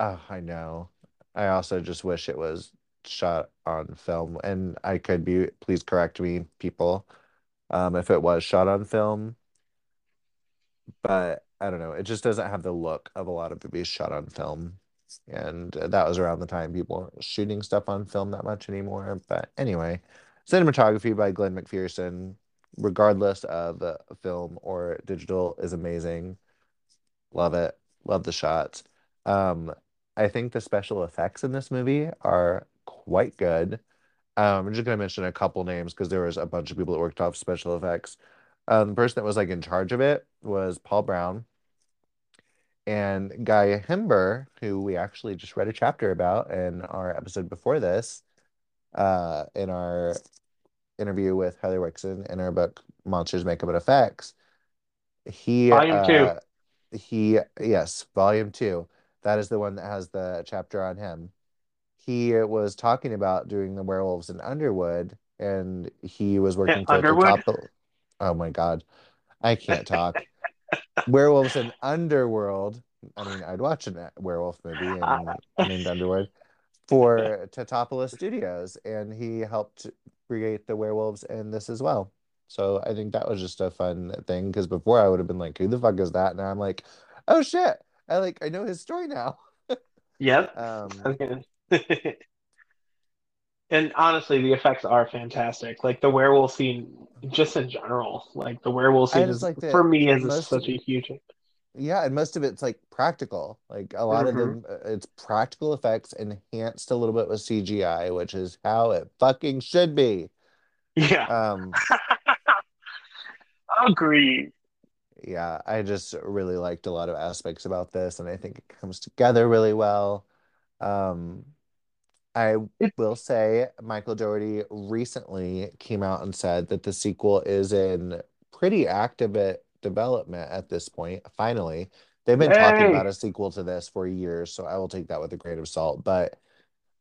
oh, I know. I also just wish it was shot on film, and I could be, please correct me, people, um, if it was shot on film. But I don't know, it just doesn't have the look of a lot of movies shot on film. And that was around the time people weren't shooting stuff on film that much anymore. But anyway, cinematography by Glen MacPherson, regardless of uh, film or digital, is amazing. Love it. Love the shots. Um, I think the special effects in this movie are quite good. Um, I'm just gonna mention a couple names because there was a bunch of people that worked off special effects. Um, the person that was like in charge of it was Paul Brown and Guy Himber, who we actually just read a chapter about in our episode before this, uh, in our interview with Heather Wixson in her book Monsters, Makeup and Effects. He Volume two. He yes, volume two. That is the one that has the chapter on him. He was talking about doing the werewolves in Underwood, and he was working for Underwood. Totopo. Oh my God, I can't talk. Werewolves in Underworld. I mean, I'd watch a werewolf movie and named Underwood for Tatopoulos Studios, and he helped create the werewolves in this as well. So I think that was just a fun thing because before I would have been like, "Who the fuck is that?" Now I'm like, "Oh shit!" I like I know his story now. yep. Um, And honestly, the effects are fantastic. Like the werewolf scene, just in general, like the werewolf scene is like for me is most such a huge. yeah, and most of it's like practical. Like a lot of hmm them, uh, it's practical effects enhanced a little bit with CGI, which is how it fucking should be. Yeah, Um, agreed. yeah, I just really liked a lot of aspects about this, and I think it comes together really well. Um, I It, will say Michael Dougherty recently came out and said that the sequel is in pretty active development at this point. Finally, they've been talking about a sequel to this for years, so I will take that with a grain of salt. But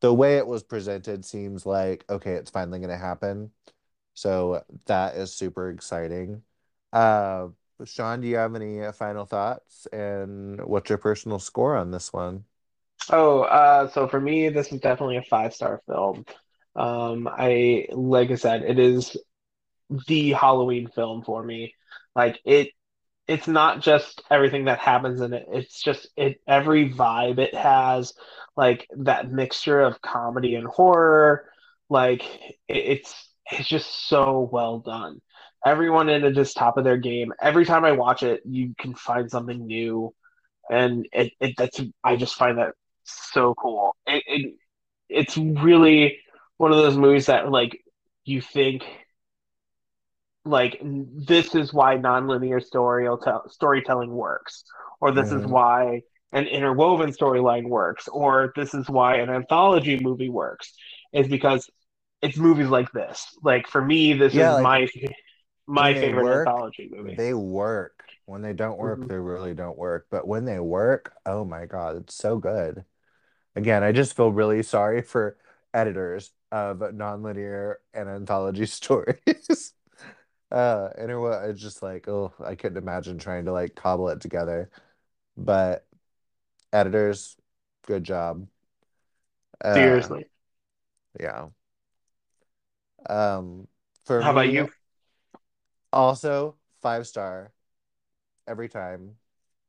the way it was presented seems like okay, it's finally going to happen. So that is super exciting. Uh, Shawn, do you have any uh, final thoughts? And what's your personal score on this one? Oh, uh, so for me, this is definitely a five star film. Um, I like I said, it is the Halloween film for me. Like it it's not just everything that happens in it. It's just it every vibe it has, like that mixture of comedy and horror. Like it, it's it's just so well done. Everyone in it is top of their game. Every time I watch it, you can find something new, and it, it that's I just find that so cool. It, it it's really one of those movies that like you think like this is why nonlinear story storytelling works, or this is hmm why an interwoven storyline works, or this is why an anthology movie works, is because it's movies like this. Like for me, this Yeah, is like my my favorite work, anthology movie. they work. When they don't work, Mhm. they really don't work. But when they work, oh my God, it's so good. Again, I just feel really sorry for editors of nonlinear and anthology stories. Uh, and it was just like, oh, I couldn't imagine trying to like cobble it together. But editors, good job. Uh, Seriously. yeah. Um, for How about me, you? Also five star every time.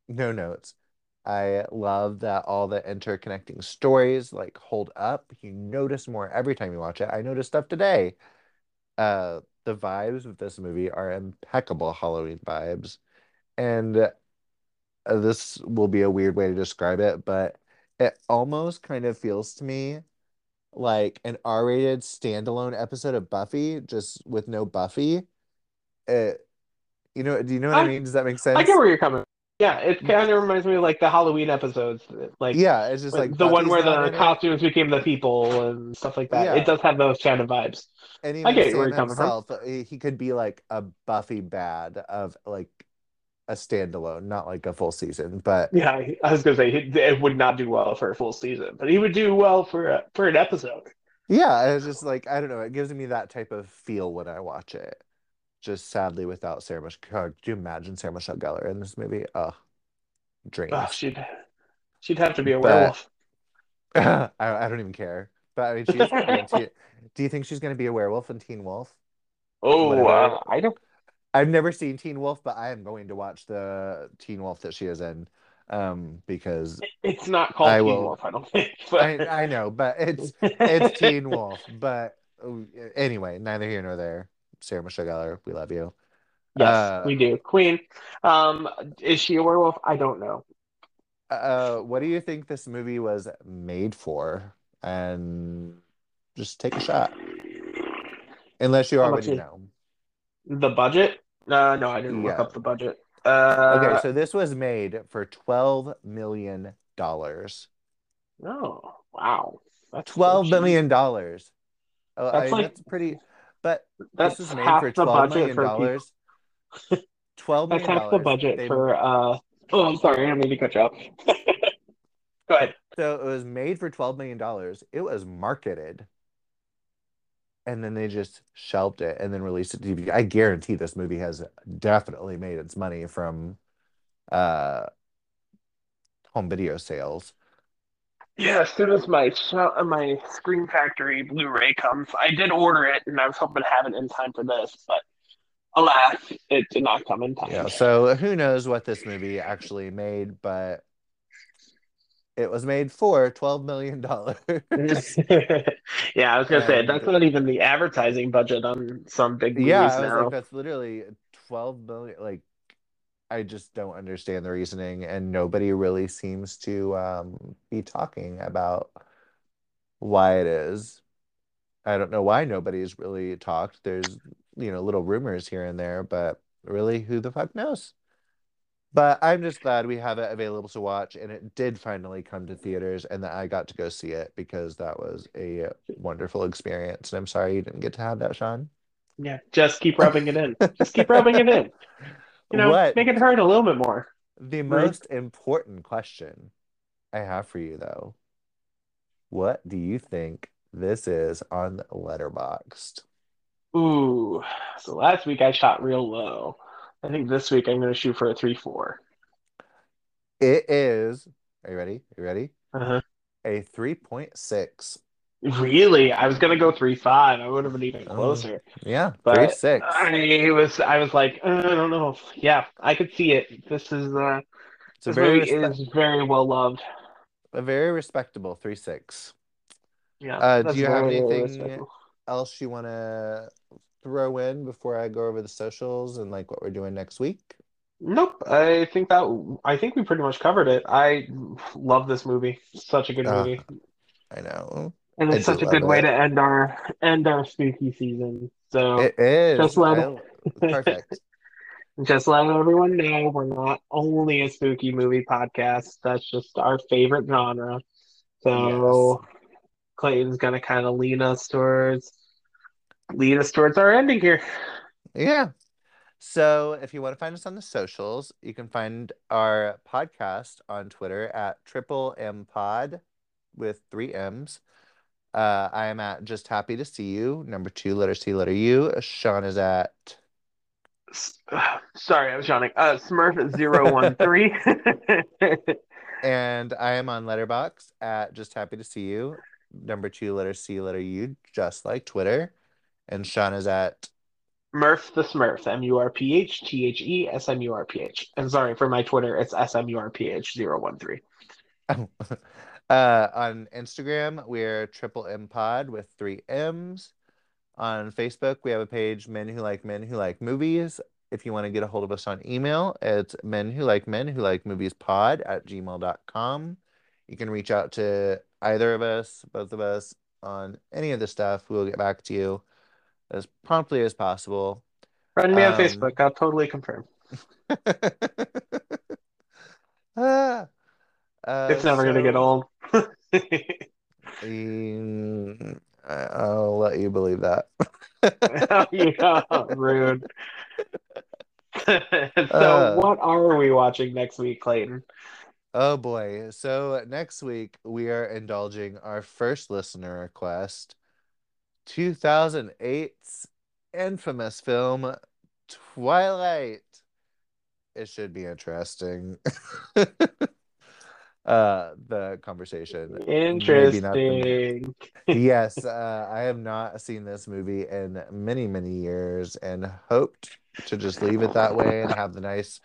No notes. I love that all the interconnecting stories like hold up. You notice more every time you watch it. I noticed stuff today. Uh, the vibes of this movie are impeccable Halloween vibes. And uh, this will be a weird way to describe it, but it almost kind of feels to me like an R-rated standalone episode of Buffy, just with no Buffy. It, you know, do you know what I I mean? Does that make sense? I get where you're coming. Yeah, it mm. kind of reminds me of like the Halloween episodes, like Yeah, it's just like the one where the in it. costumes became the people and stuff like that. It does have those kind of vibes. And I even get where you're coming from. himself, he he could be like a Buffy bad of like a standalone, not like a full season. But Yeah, I I was gonna say it it would not do well for a full season, but he would do well for a, for an episode. yeah, it's just like I don't know, it gives me that type of feel when I watch it. Just sadly without Sarah Michelle. Could you imagine Sarah Michelle Gellar in this movie? Oh, Oh, she'd she'd have to be a But werewolf. I, I don't even care. But I mean, she is going to be in Teen. Do you think she's going to be a werewolf in Teen Wolf? Oh, uh, I don't. I've never seen Teen Wolf, but I am going to watch the Teen Wolf that she is in, um, because It's not called I Teen will. Wolf, I don't think. But I know, but it's it's Teen Wolf. But uh, anyway, neither here nor there. Sarah Michelle Gellar, we love you. yes, Uh, we do. Queen. Um, is she a werewolf? I don't know. uh, what do you think this movie was made for? And just take a shot, unless you How already know. the budget? Uh, no, I didn't look up the budget. Okay, Uh, so this was made for $12 million. oh, wow, that's so 12 cheap. million. dollars. Oh, I That's mean, like that's pretty, but this that's was made half for the $12 budget million. for dollars. 12 That's half the budget They for uh. Oh, I'm sorry, I didn't mean to cut you off. Go ahead. so it was made for 12 million. dollars. It was marketed and then they just shelved it and then released it to DVD. I guarantee this movie has definitely made its money from uh home video sales. Yeah, as soon as my uh, my Scream Factory Blu-ray comes, I did order it, and I was hoping to have it in time for this, but alas, it did not come in time. Yeah, so who knows what this movie actually made, but it was made for $12 million. Yeah, I was gonna say that's not even the advertising budget on some big yeah, movies I was like, that's literally 12 million. Like, I just don't understand the reasoning, and nobody really seems to um, be talking about why it is. I don't know why nobody's really talked. There's, you know, little rumors here and there, but really, who the fuck knows? But I'm just glad we have it available to watch, and it did finally come to theaters, and that I got to go see it because that was a wonderful experience. And I'm sorry you didn't get to have that, Shawn. Yeah, just keep rubbing it in. Just keep rubbing it in. You know, What make it hurt a little bit more. the most important question I have for you, though, what do you think this is on Letterboxd? Ooh, so last week I shot real low. I think this week I'm gonna shoot for a three four. It is, are you ready? Are you ready? Uh-huh. A 3.6. Really, I was gonna go three five. I would have been even Oh, closer. yeah, three six. I was I was like, uh, I don't know. Yeah, I could see it. This is uh It's a this very movie respect, is very well loved. a very respectable three six. Yeah, Uh, do you have anything else you want to throw in before I go over the socials and like what we're doing next week? Nope, I think that I think we pretty much covered it. I love this movie. Such a good Uh, movie. I know. And it's such a good way it. to end our end our spooky season. So It is. just let perfect. just let everyone know we're not only a spooky movie podcast. That's just our favorite genre. Yes. So Clayton's gonna kind of lead us towards lead us towards our ending here. Yeah. So if you want to find us on the socials, you can find our podcast on Twitter at Triple M Pod with three M's. Uh, I am at Just Happy to See You, number two, letter C, letter U. Shawn is at Sorry, I was yawning. Uh, Smurf zero one three. and I am on Letterboxd at Just Happy to See You, number two, letter C, letter U, just like Twitter. And Shawn is at Murph the Smurf, M U R P H T H E S M U R P H. And sorry for my Twitter, it's S M U R P H 013. uh, on Instagram, we're Triple M Pod with three M's. On Facebook, we have a page, Men Who Like Men Who Like Movies. If you want to get a hold of us on email, it's men who like men who like movies pod at gmail.com. You can reach out to either of us, both of us, on any of the stuff. We'll get back to you as promptly as possible. Friend me on Um, Facebook, I'll totally confirm. Ah, uh, It's never gonna get old. mm, I'll let you believe that. yeah, rude. so, Uh, what are we watching next week, Clayton? Oh boy. So next week we are indulging our first listener request, 2008's infamous film Twilight. It should be interesting. Uh, the conversation. Maybe not the Interesting. Yes, uh, I have not seen this movie in many, many years and hoped to just leave it that way and have the nice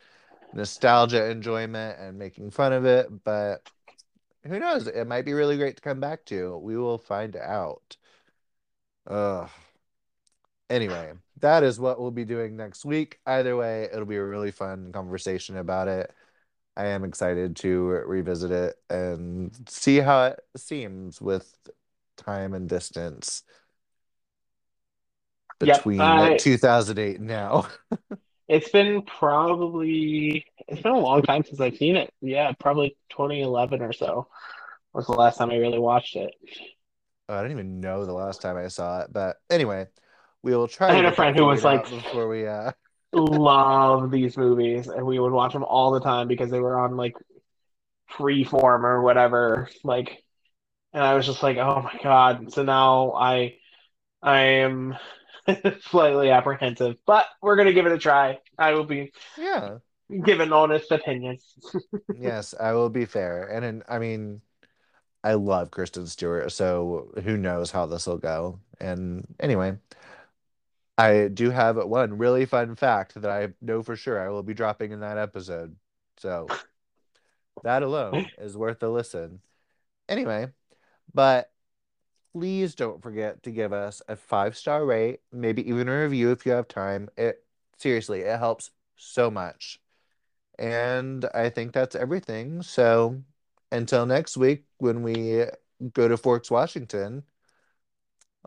nostalgia enjoyment and making fun of it. But who knows? It might be really great to come back to. We will find out. Ugh. Anyway, that is what we'll be doing next week. Either way, it'll be a really fun conversation about it. I am excited to revisit it and see how it seems with time and distance Yep, between I 2008 and now. It's been probably it's been a long time since I've seen it. Yeah, probably 2011 or so was the last time I really watched it. Oh, I don't even know the last time I saw it, but anyway, we will try I to had a friend who was like, before we uh love these movies, and we would watch them all the time because they were on like Freeform or whatever. Like, and I was just like, oh my God. So now I I am slightly apprehensive, but we're gonna give it a try. I will be yeah. giving honest opinions. Yes, I will be fair. And in, I mean, I love Kristen Stewart, so who knows how this will go. And anyway, I do have one really fun fact that I know for sure I will be dropping in that episode. So that alone is worth a listen. Anyway, but please don't forget to give us a five star rate, maybe even a review if you have time. It seriously, it helps so much. And I think that's everything. So until next week when we go to Forks, Washington,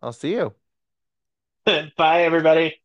I'll see you. Bye, everybody.